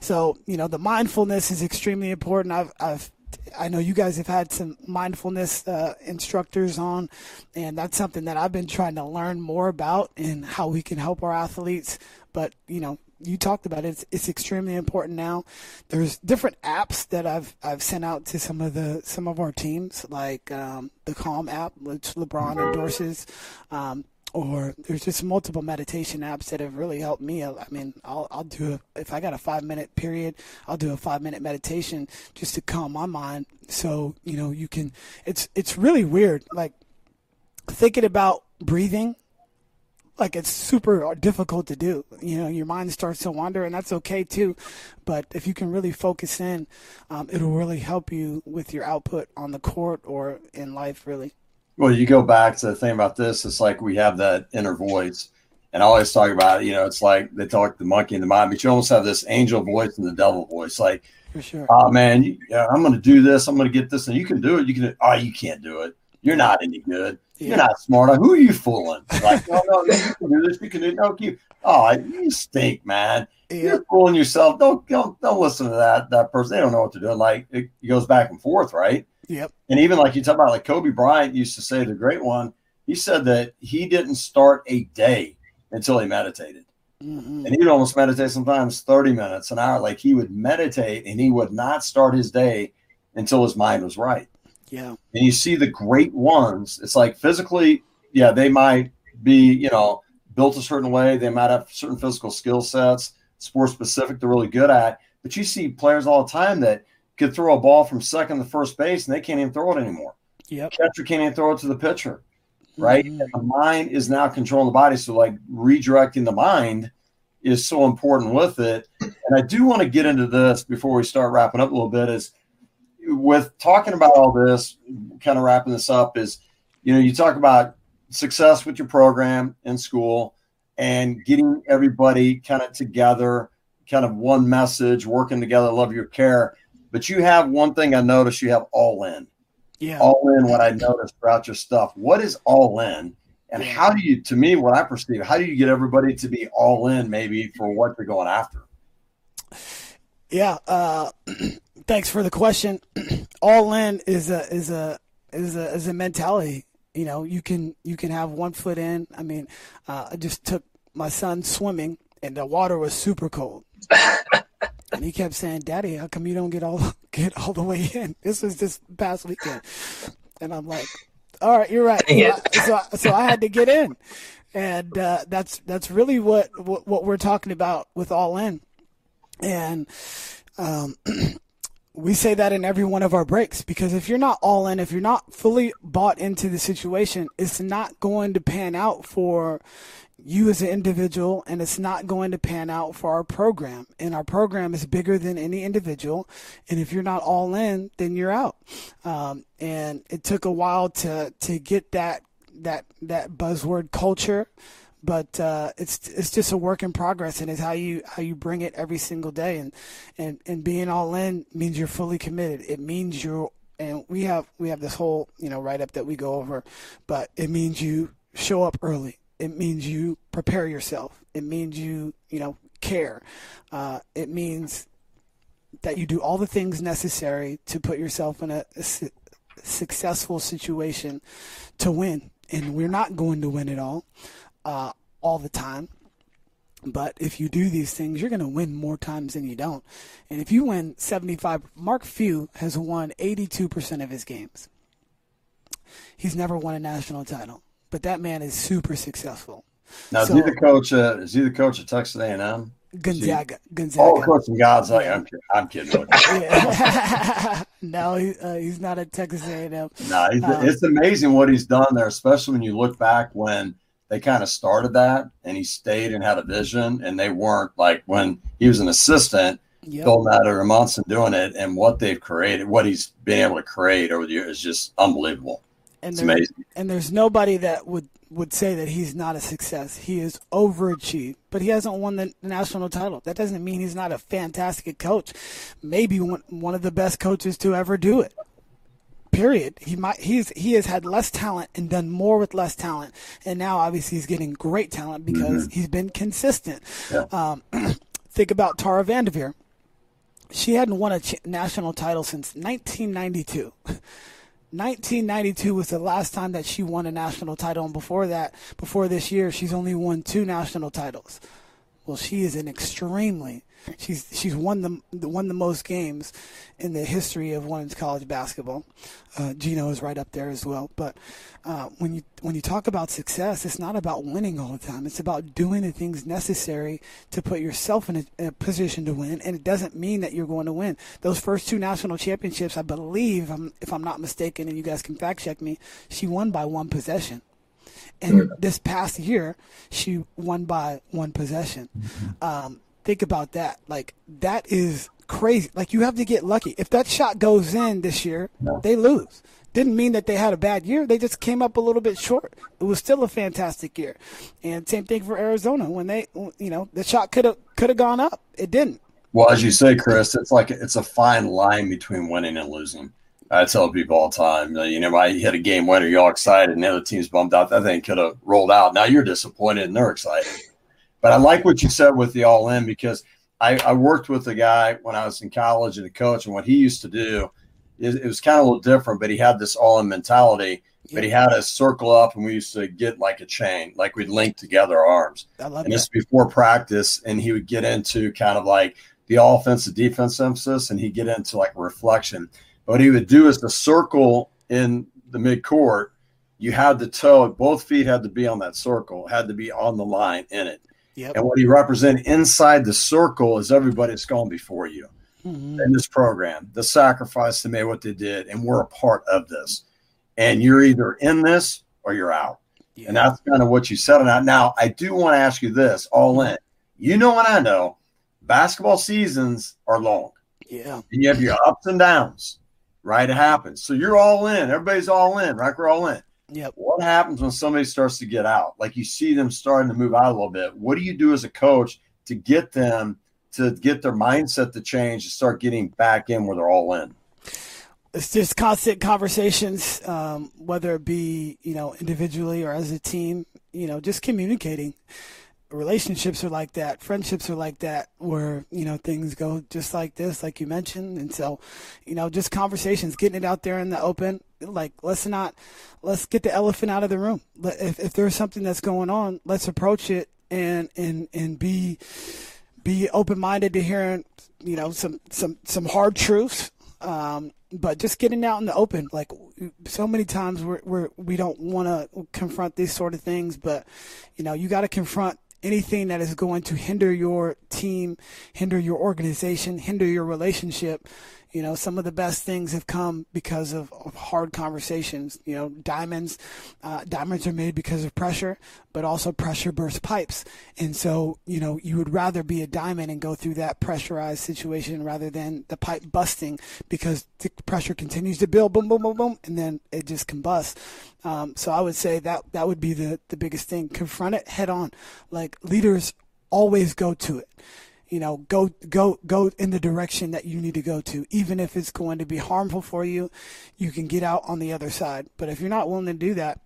So, you know, the mindfulness is extremely important. I've I've I know you guys have had some mindfulness uh, instructors on, and that's something that I've been trying to learn more about and how we can help our athletes. But you know, you talked about it. It's, it's extremely important now. There's different apps that I've I've sent out to some of the some of our teams, like um, the Calm app, which LeBron endorses. Um, or there's just multiple meditation apps that have really helped me. I mean, I'll I'll do a, if I got a five minute period, I'll do a five minute meditation just to calm my mind. So you know, you can. It's it's really weird, like thinking about breathing like it's super difficult to do. You know, your mind starts to wander, and that's okay too. But if you can really focus in, um, it'll really help you with your output on the court or in life, really. Well, you go back to the thing about this. It's like we have that inner voice, and I always talk about it. You know, it's like they talk the monkey and the mind, but you almost have this angel voice and the devil voice. Like, for sure. Oh man, you, I'm going to do this. I'm going to get this, and you can do it. You can. Oh, you can't do it. You're not any good. Yeah. You're not smart. Who are you fooling? Like, no, no, you can do this. You can do no. You, oh, you stink, man. Yeah. You're fooling yourself. Don't, don't don't listen to that that person. They don't know what they're doing. Like it, goes back and forth, right? Yep. And even like you talk about, like Kobe Bryant used to say, the great one. He said that he didn't start a day until he meditated. Mm-hmm. And he would almost meditate sometimes 30 minutes, an hour. Like he would meditate and he would not start his day until his mind was right. Yeah. And you see the great ones, it's like physically, yeah, they might be, you know, built a certain way. They might have certain physical skill sets, sports specific they're really good at. But you see players all the time that could throw a ball from second to first base and they can't even throw it anymore. Yep. Catcher can't even throw it to the pitcher right? Mm-hmm. the mind is now controlling the body. So, like redirecting the mind is so important with it. And I do want to get into this before we start wrapping up a little bit. Is with talking about all this, kind of wrapping this up, is you know, you talk about success with your program in school and getting everybody kind of together, kind of one message, working together, love your care. But you have one thing I noticed you have all in yeah. all in what I noticed throughout your stuff. What is all in? And how do you, to me, what I perceive, how do you get everybody to be all in maybe for what they're going after? Yeah. Uh, thanks for the question. all in is a, is a, is a, is a mentality. You know, you can, you can have one foot in. I mean, uh, I just took my son swimming and the water was super cold. and he kept saying, "Daddy, how come you don't get all get all the way in?" This was this past weekend, and I'm like, "All right, you're right." So I, so, I, so I had to get in, and uh, that's that's really what, what, what we're talking about with all in, and um, we say that in every one of our breaks because if you're not all in, if you're not fully bought into the situation, it's not going to pan out for you as an individual and it's not going to pan out for our program. And our program is bigger than any individual and if you're not all in then you're out. Um, and it took a while to to get that that that buzzword culture but uh, it's it's just a work in progress and it's how you how you bring it every single day and and and being all in means you're fully committed it means you're and we have we have this whole you know write up that we go over but it means you show up early it means you prepare yourself. It means you, you know, care. Uh, it means that you do all the things necessary to put yourself in a, a su- successful situation to win. And we're not going to win it all, uh, all the time. But if you do these things, you're going to win more times than you don't. And if you win 75, Mark Few has won 82% of his games. He's never won a national title but that man is super successful. Now, so, is he the coach? Uh, is he the coach at Texas A and M? Gonzaga. Gonzaga. Oh, coach from Gonzaga. Yeah. I'm, I'm kidding. no, he, uh, he's not at Texas A and M. No, um, it's amazing what he's done there, especially when you look back when they kind of started that and he stayed and had a vision, and they weren't like when he was an assistant. Yep. Bill Natter and Monson doing it, and what they've created, what he's been able to create over the years is just unbelievable and it's amazing. And there's nobody that would would say that he's not a success. He is overachieved, but he hasn't won the national title. That doesn't mean he's not a fantastic coach. Maybe one one of the best coaches to ever do it. Period. He might he's he has had less talent and done more with less talent, and now obviously he's getting great talent because mm-hmm. he's been consistent. Yeah. Um, think about Tara Vanderveer. She hadn't won a ch- national title since 1992. 1992 was the last time that she won a national title, and before that, before this year, she's only won two national titles. Well, she is an extremely She's she's won the won the most games in the history of women's college basketball. Uh, Geno is right up there as well. But uh, when you when you talk about success, it's not about winning all the time. It's about doing the things necessary to put yourself in a, in a position to win. And it doesn't mean that you're going to win. Those first two national championships, I believe, um, if I'm not mistaken, and you guys can fact check me, she won by one possession. And this past year, she won by one possession. Mm-hmm. Um, think about that. Like that is crazy. Like you have to get lucky. If that shot goes in this year, they lose. Didn't mean that they had a bad year. They just came up a little bit short. It was still a fantastic year. And same thing for Arizona when they, you know, the shot could have could have gone up. It didn't. Well, as you say, Chris, it's like it's a fine line between winning and losing. I tell people all the time, you know, I hit a game winner, you're all excited, and the other team's bummed out. That thing could have rolled out. Now you're disappointed and they're excited. But I like what you said with the all in because I, I, worked with a guy when I was in college and a coach, and what he used to do it, it was kind of a little different, but he had this all in mentality. Yeah. But he had a circle up, and we used to get like a chain, like we'd link together arms. I love and this before practice, and he would get into kind of like the offensive defense emphasis, and he'd get into like reflection. But what he would do is the circle in the mid court, you had the toe, both feet had to be on that circle, had to be on the line in it. Yep. And what he represented inside the circle is everybody that's gone before you mm-hmm. in this program, the sacrifice they made, what they did, and we're a part of this. And you're either in this or you're out. Yeah. And that's kind of what you said on. Now, I do want to ask you this all in. You know what I know basketball seasons are long. Yeah. And you have your ups and downs, right? It happens. So you're all in. Everybody's all in, right? We're all in. Yep. What happens when somebody starts to get out? Like you see them starting to move out a little bit. What do you do as a coach to get them to get their mindset to change to start getting back in where they're all in? It's just constant conversations, um, whether it be you know individually or as a team. You know, just communicating relationships are like that friendships are like that where you know things go just like this like you mentioned. And so you know just conversations getting it out there in the open. Like let's not let's get the elephant out of the room. If, if there's something that's going on let's approach it and and and be be open-minded to hearing you know some some some hard truths. Um, but just getting out in the open. Like so many times we're, we're we don't want to confront these sort of things but you know you got to confront anything that is going to hinder your team, hinder your organization, hinder your relationship, you know, some of the best things have come because of, of hard conversations. You know, diamonds, uh, diamonds are made because of pressure, but also pressure bursts pipes. And so, you know, you would rather be a diamond and go through that pressurized situation rather than the pipe busting because the pressure continues to build, boom, boom, boom, boom, and then it just combusts. Um, so I would say that that would be the the biggest thing. Confront it head on. Like leaders always go to it you know, go go go in the direction that you need to go to, even if it's going to be harmful for you. You can get out on the other side. But if you're not willing to do that,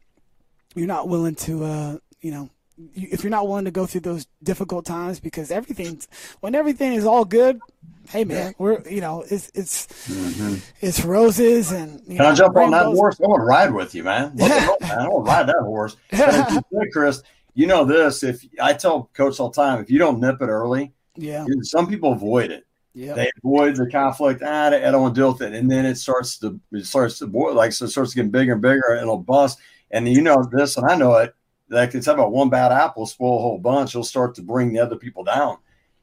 you're not willing to, uh, you know, if you're not willing to go through those difficult times, because everything's when everything is all good. Hey man, we're you know it's it's mm-hmm. it's roses and can know, I jump on that horse? I want to ride with you, man. Yeah. man. I want to ride that horse. Yeah, Chris, you know this. If I tell Coach all the time, if you don't nip it early, yeah. Some people avoid it. Yeah. They avoid the conflict. Ah, I don't want to deal with it. And then it starts to it starts to boil like so it starts getting bigger and bigger and it'll bust. And you know this, and I know it. Like it's about one bad apple spoil a whole bunch. It'll start to bring the other people down.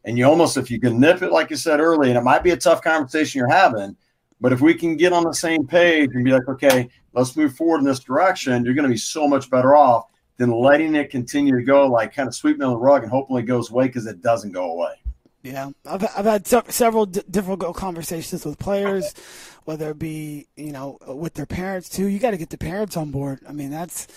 And you almost, if you can nip it, like you said earlier, and it might be a tough conversation you're having, but if we can get on the same page and be like, okay, let's move forward in this direction, you're going to be so much better off than letting it continue to go, like kind of sweeping on the rug and hopefully it goes away because it doesn't go away. Yeah, I've I've had several d- difficult conversations with players, whether it be you know with their parents too. You got to get the parents on board. I mean, that's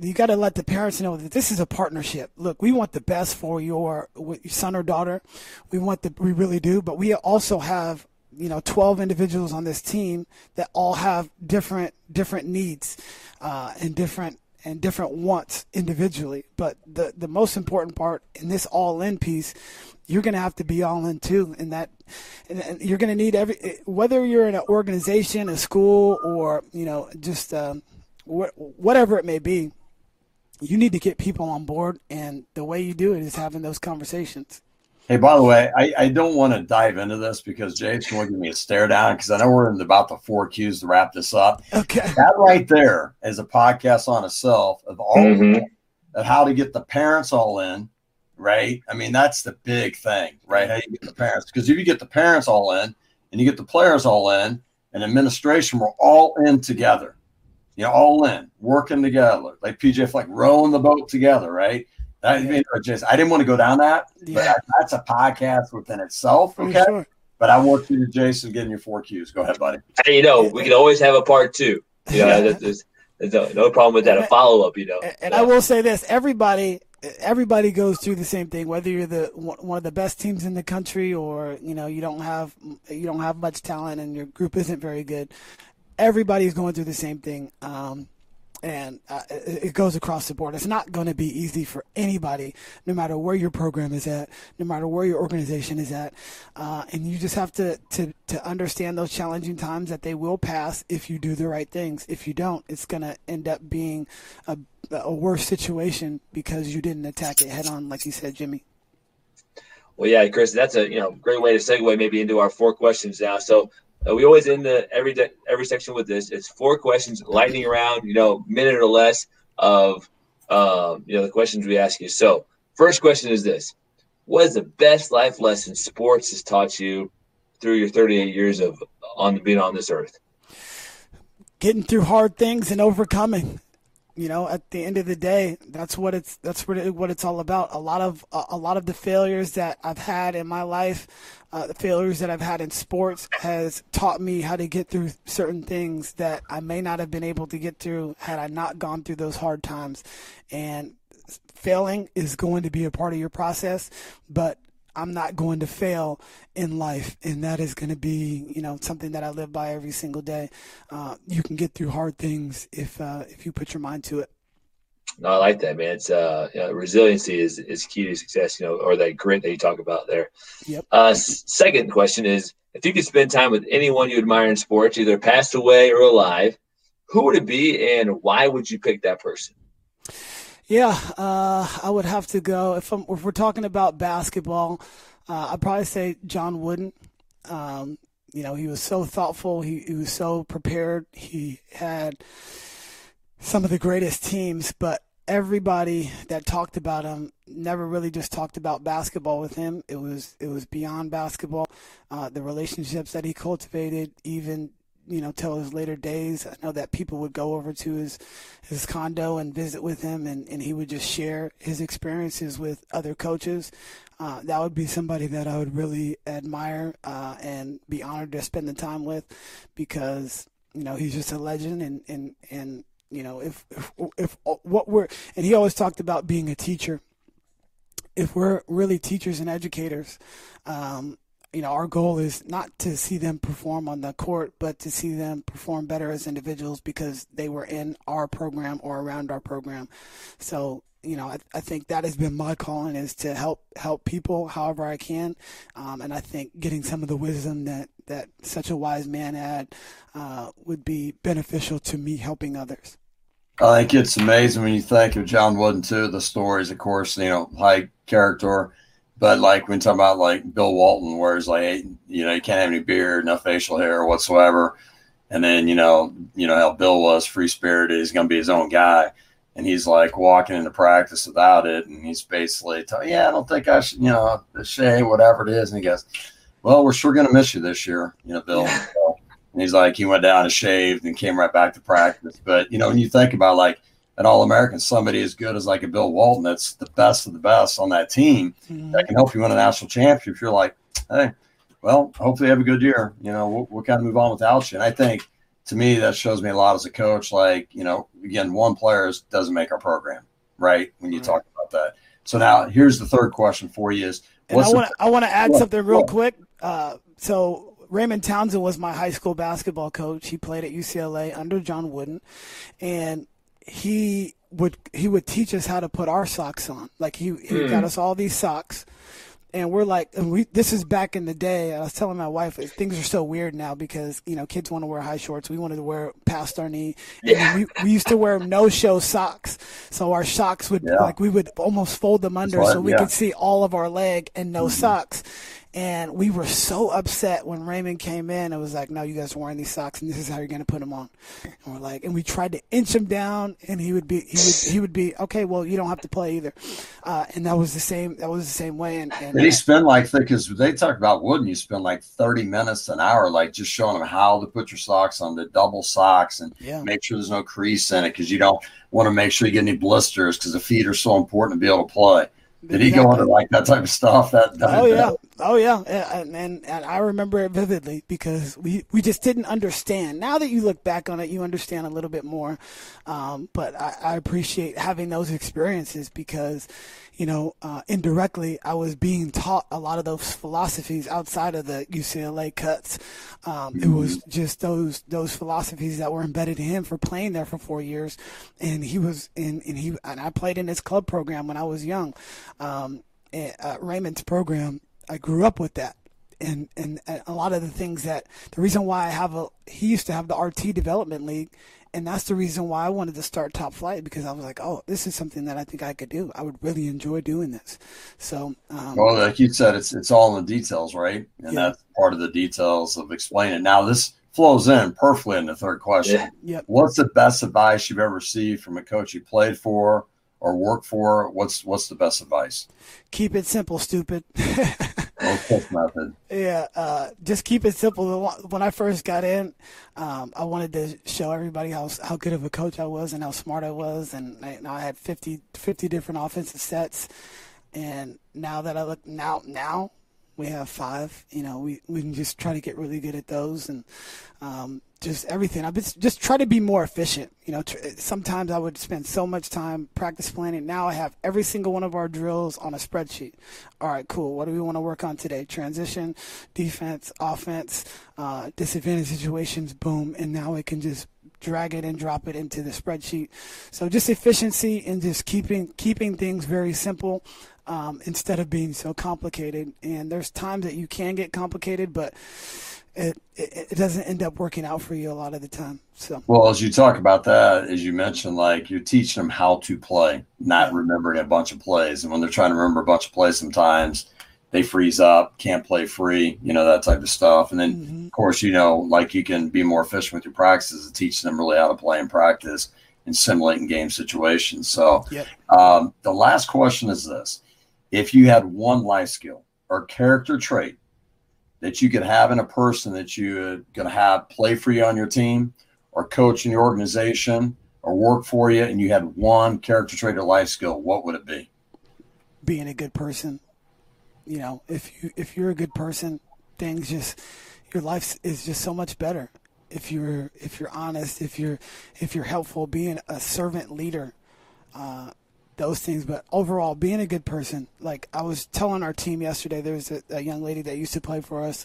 you got to let the parents know that this is a partnership. Look, we want the best for your, your son or daughter. We want the we really do, but we also have you know 12 individuals on this team that all have different different needs uh, and different and different wants individually. But the the most important part in this all in piece you're going to have to be all in too and that and you're going to need every whether you're in an organization a school or you know just um, wh- whatever it may be you need to get people on board and the way you do it is having those conversations hey by the way i, I don't want to dive into this because jake's going to give me a stare down because i know we're in about the four cues to wrap this up okay that right there is a podcast on itself of all mm-hmm. of how to get the parents all in right? I mean, that's the big thing, right? How you get the parents. Because if you get the parents all in and you get the players all in and administration, we're all in together. You know, all in, working together. Like PJ like rowing the boat together, right? That, yeah. you know, just I didn't want to go down that, yeah. but that's a podcast within itself. Okay. Sure. But I want you to Jason getting your four cues. Go ahead, buddy. Hey, you know, we can always have a part two. You know, yeah. there's, there's no, no, problem with that. A follow up, you know. And, and I will say this: everybody everybody goes through the same thing whether you're the one of the best teams in the country or you know you don't have you don't have much talent and your group isn't very good everybody's going through the same thing um, and uh, it goes across the board. It's not going to be easy for anybody, no matter where your program is at, no matter where your organization is at, uh, and you just have to, to to understand those challenging times that they will pass if you do the right things. If you don't, it's going to end up being a, a worse situation because you didn't attack it head on, like you said, Jimmy. Well, yeah, Chris, that's a you know great way to segue maybe into our four questions now. So uh, we always end the every de- every section with this. It's four questions, lightning round, you know, minute or less of um, you know the questions we ask you. So first question is this: What is the best life lesson sports has taught you through your 38 years of on being on this earth? Getting through hard things and overcoming you know at the end of the day that's what it's that's what, it, what it's all about. A lot of a lot of the failures that i've had in my life uh, the failures that i've had in sports has taught me how to get through certain things that i may not have been able to get through had i not gone through those hard times. And failing is going to be a part of your process but I'm not going to fail in life, and that is going to be, you know, something that I live by every single day. Uh, you can get through hard things if uh, if you put your mind to it. No, I like that, man. It's uh, you know, resiliency is is key to success, you know, or that grit that you talk about there. Yep. Uh, second question is, if you could spend time with anyone you admire in sports, either passed away or alive, who would it be, and why would you pick that person? Yeah, uh, I would have to go if, if we're talking about basketball. Uh, I'd probably say John Wooden. Um, you know, he was so thoughtful. He, he was so prepared. He had some of the greatest teams, but everybody that talked about him never really just talked about basketball with him. It was it was beyond basketball. Uh, the relationships that he cultivated, even you know, till his later days. I know that people would go over to his his condo and visit with him, and, and he would just share his experiences with other coaches. Uh, that would be somebody that I would really admire uh, and be honored to spend the time with, because you know he's just a legend, and and and you know if if, if what we're and he always talked about being a teacher. If we're really teachers and educators, um, you know, our goal is not to see them perform on the court, but to see them perform better as individuals because they were in our program or around our program. So, you know, I, I think that has been my calling is to help help people however I can, um, and I think getting some of the wisdom that that such a wise man had uh, would be beneficial to me helping others. I think it's amazing when you think of John Wooden too. The stories, of course, you know, high character but like when talking about like Bill Walton, where it's like, you know, you can't have any beard, no facial hair whatsoever. And then, you know, you know how Bill was free spirited, he's gonna be his own guy. And he's like walking into practice without it. And he's basically telling, Yeah, I don't think I should, you know, shave, whatever it is. And he goes, Well, we're sure gonna miss you this year, you know, Bill. and he's like, he went down and shaved and came right back to practice. But you know, when you think about like an All American, somebody as good as like a Bill Walton, that's the best of the best on that team mm-hmm. that can help you win a national championship. You're like, hey, well, hopefully have a good year. You know, we'll, we'll kind of move on without you. And I think to me, that shows me a lot as a coach. Like, you know, again, one player doesn't make our program, right? When you right. talk about that. So now here's the third question for you is, and I want to I want to add something real quick. Uh, so Raymond Townsend was my high school basketball coach. He played at UCLA under John Wooden, and he would he would teach us how to put our socks on. Like he, he mm. got us all these socks, and we're like, and we this is back in the day. I was telling my wife things are so weird now because you know kids want to wear high shorts. We wanted to wear past our knee. Yeah. We, we used to wear no show socks, so our socks would yeah. like we would almost fold them under so we yeah. could see all of our leg and no mm-hmm. socks. And we were so upset when Raymond came in. It was like, no, you guys are wearing these socks, and this is how you're going to put them on. And we're like, and we tried to inch him down, and he would be, he would, he would be, okay, well, you don't have to play either. Uh, and that was the same, that was the same way. And, and did he spend like, because they talk about wooden, you spend like 30 minutes an hour, like just showing them how to put your socks on, the double socks, and yeah. make sure there's no crease in it because you don't want to make sure you get any blisters because the feet are so important to be able to play. Did he go into like that type of stuff? That, that oh yeah, Oh yeah, and, and, and I remember it vividly because we we just didn't understand. Now that you look back on it, you understand a little bit more. Um, but I, I, appreciate having those experiences because, you know, uh, indirectly I was being taught a lot of those philosophies outside of the UCLA cuts. Um, it was mm-hmm. just those those philosophies that were embedded in him for playing there for four years, and he was in and he and I played in his club program when I was young. Um, uh, Raymond's program I grew up with that. And, and a lot of the things that the reason why I have a he used to have the RT development league and that's the reason why I wanted to start Top Flight because I was like, oh, this is something that I think I could do. I would really enjoy doing this. So, um, well, like you said, it's it's all in the details, right? And yeah. that's part of the details of explaining. Now, this flows in perfectly in the third question. Yeah. Yep. What's the best advice you've ever received from a coach you played for or work for? What's what's the best advice? Keep it simple, stupid. method. Yeah, uh, just keep it simple. When I first got in, um, I wanted to show everybody how how good of a coach I was and how smart I was, and I, I had 50, 50 different offensive sets. And now that I look now now we have five. You know, we we can just try to get really good at those and um, just everything. I've been just try to be more efficient. You know, tr- sometimes I would spend so much time practice planning. Now I have every single one of our drills on a spreadsheet. All right, cool. What do we want to work on today? Transition, defense, offense, uh, disadvantage situations. Boom, and now it can just drag it and drop it into the spreadsheet. So just efficiency and just keeping keeping things very simple um, instead of being so complicated. And there's times that you can get complicated, but it, it, it doesn't end up working out for you a lot of the time. So well, as you talk about that, as you mentioned, like you're teaching them how to play, not remembering a bunch of plays. And when they're trying to remember a bunch of plays, sometimes they freeze up, can't play free, you know, that type of stuff. And then, mm-hmm. of course, you know, like you can be more efficient with your practices and teach them really how to play in practice and simulating game situations. So, yep. um, the last question is this if you had one life skill or character trait that you could have in a person that you could have play for you on your team or coach in your organization or work for you and you had one character trait or life skill what would it be? Being a good person. You know if you if you're a good person things just your life is just so much better. If you're if you're honest if you're if you're helpful being a servant leader uh, those things. But overall, being a good person, like I was telling our team yesterday, there was a, a young lady that used to play for us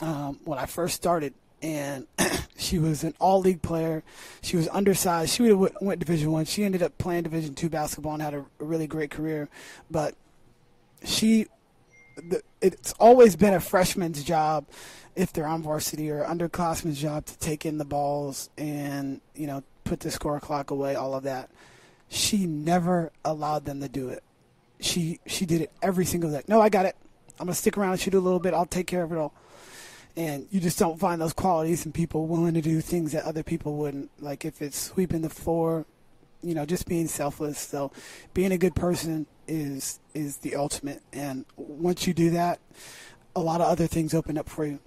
um, when I first started, and she was an all league player. She was undersized. She have went Division One. She ended up playing Division Two basketball and had a, a really great career. But she, the, it's always been a freshman's job if they're on varsity or underclassmen's job to take in the balls and you know put the score clock away, all of that she never allowed them to do it. She she did it every single day. No, I got it. I'm gonna stick around and shoot a little bit. I'll take care of it all. And you just don't find those qualities in people willing to do things that other people wouldn't. Like if it's sweeping the floor, you know, just being selfless. So being a good person is is the ultimate. And once you do that, a lot of other things open up for you.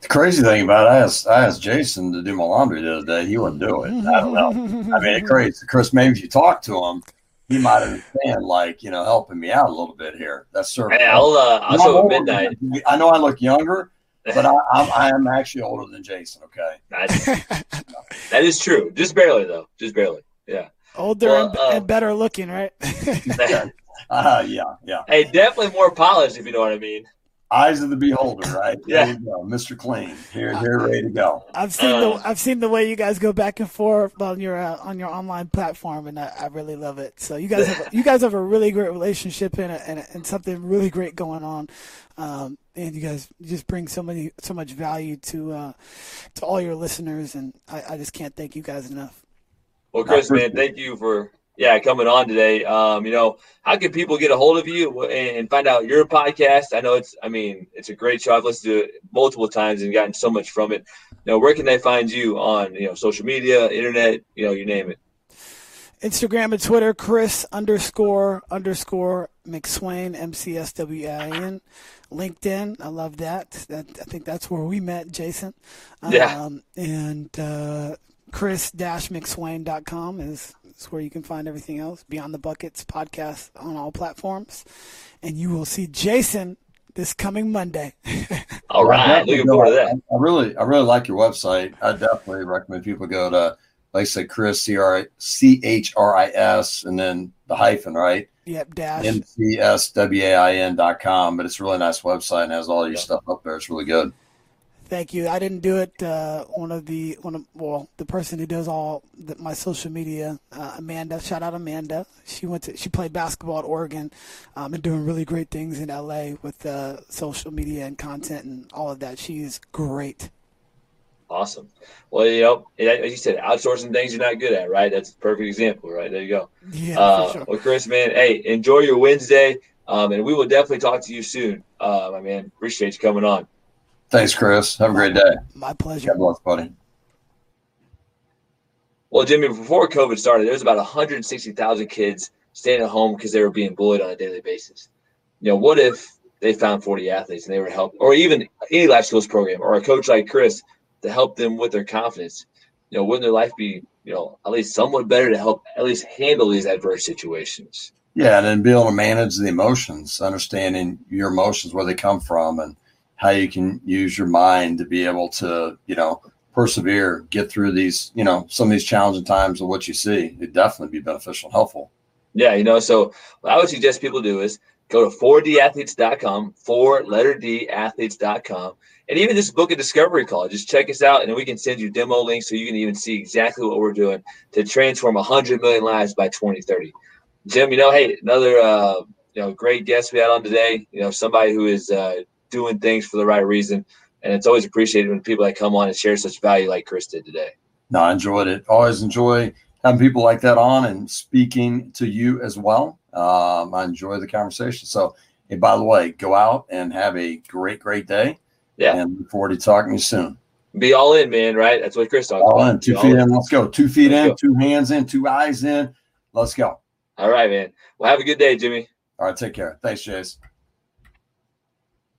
The crazy thing about it, I asked, I asked Jason to do my laundry the other day. He wouldn't do it. I don't know. I mean, it's crazy. Chris, maybe if you talk to him, he might understand, like, you know, helping me out a little bit here. That's certainly. Hey, I'll, uh, I'll show midnight. I know I look younger, but I, I'm, I am actually older than Jason, okay? That's, that is true. Just barely, though. Just barely. Yeah. Older well, and, uh, and, better looking, right? uh, yeah, yeah. Hey, definitely more polished, if you know what I mean eyes of the beholder, right? yeah, there you go, Mr. Clean. Here, here, ready to go. I've seen the I've seen the way you guys go back and forth on your uh, on your online platform, and I, I, really love it. So you guys have you guys have a really great relationship and a, and, a, and something really great going on. Um, and you guys just bring so many so much value to uh, to all your listeners, and I, I just can't thank you guys enough. Well, Chris, man, thank you for yeah, coming on today. Um, you know, how can people get a hold of you and find out your podcast? I know it's, I mean, it's a great show. I've listened to it multiple times and gotten so much from it. You know, where can they find you on, you know, social media, internet, you know, you name it? Instagram and Twitter, Chris underscore underscore McSwain, M C S W I N. LinkedIn, I love that. that. I think that's where we met, Jason. Yeah. Um, and uh, chris-mcswain.com is is where you can find everything else. Beyond the Buckets podcast on all platforms. And you will see Jason this coming Monday. All right, looking forward to that. I really, I really like your website. I definitely recommend people go to, like I said, Chris C R C H R I S, and then the hyphen, right? Yep, dash M C S W A I N dot com. But it's a really nice website and has all your stuff up there. It's really good. Thank you. I didn't do it. Uh, one of the one of well, the person who does all the, my social media, uh, Amanda. Shout out Amanda. She went to she played basketball at Oregon, um, and doing really great things in LA with uh, social media and content and all of that. She is great. Awesome. Well, you know, as you said, outsourcing things you're not good at, right? That's a perfect example, right? There you go. Yeah. Uh, sure. Well, Chris, man, hey, enjoy your Wednesday, um, and we will definitely talk to you soon, uh, my man. Appreciate you coming on. Thanks, Chris. Have a great day. My pleasure. God bless, buddy. Well, Jimmy, before COVID started, there was about 160,000 kids staying at home because they were being bullied on a daily basis. You know, what if they found 4D Athletes and they were helped, or even any life skills program, or a coach like Chris to help them with their confidence? You know, wouldn't their life be, you know, at least somewhat better to help at least handle these adverse situations? Yeah, and then be able to manage the emotions, understanding your emotions, where they come from, and how you can use your mind to be able to, you know, persevere, get through these, you know, some of these challenging times of what you see. It'd definitely be beneficial and helpful. Yeah, you know, so what I would suggest people do is go to 4dathletes.com, four letter D athletes.com, and even just book a discovery call. Just check us out, and we can send you demo links so you can even see exactly what we're doing to transform 100 million lives by 2030. Jim, you know, hey, another uh, you know great guest we had on today. You know, somebody who is uh, doing things for the right reason. And it's always appreciated when people that come on and share such value like Chris did today. No, I enjoyed it. Always enjoy having people like that on and speaking to you as well. Um, I enjoy the conversation. So, hey, by the way, go out and have a great, great day. Yeah. And look forward to talking to you soon. Be all in, man, right? That's what Chris talked all about. In, two Be feet in. in. Let's go. Two feet Let's in, go. two hands in, two eyes in. Let's go. All right, man. Well, have a good day, Jimmy. All right. Take care. Thanks, Chase.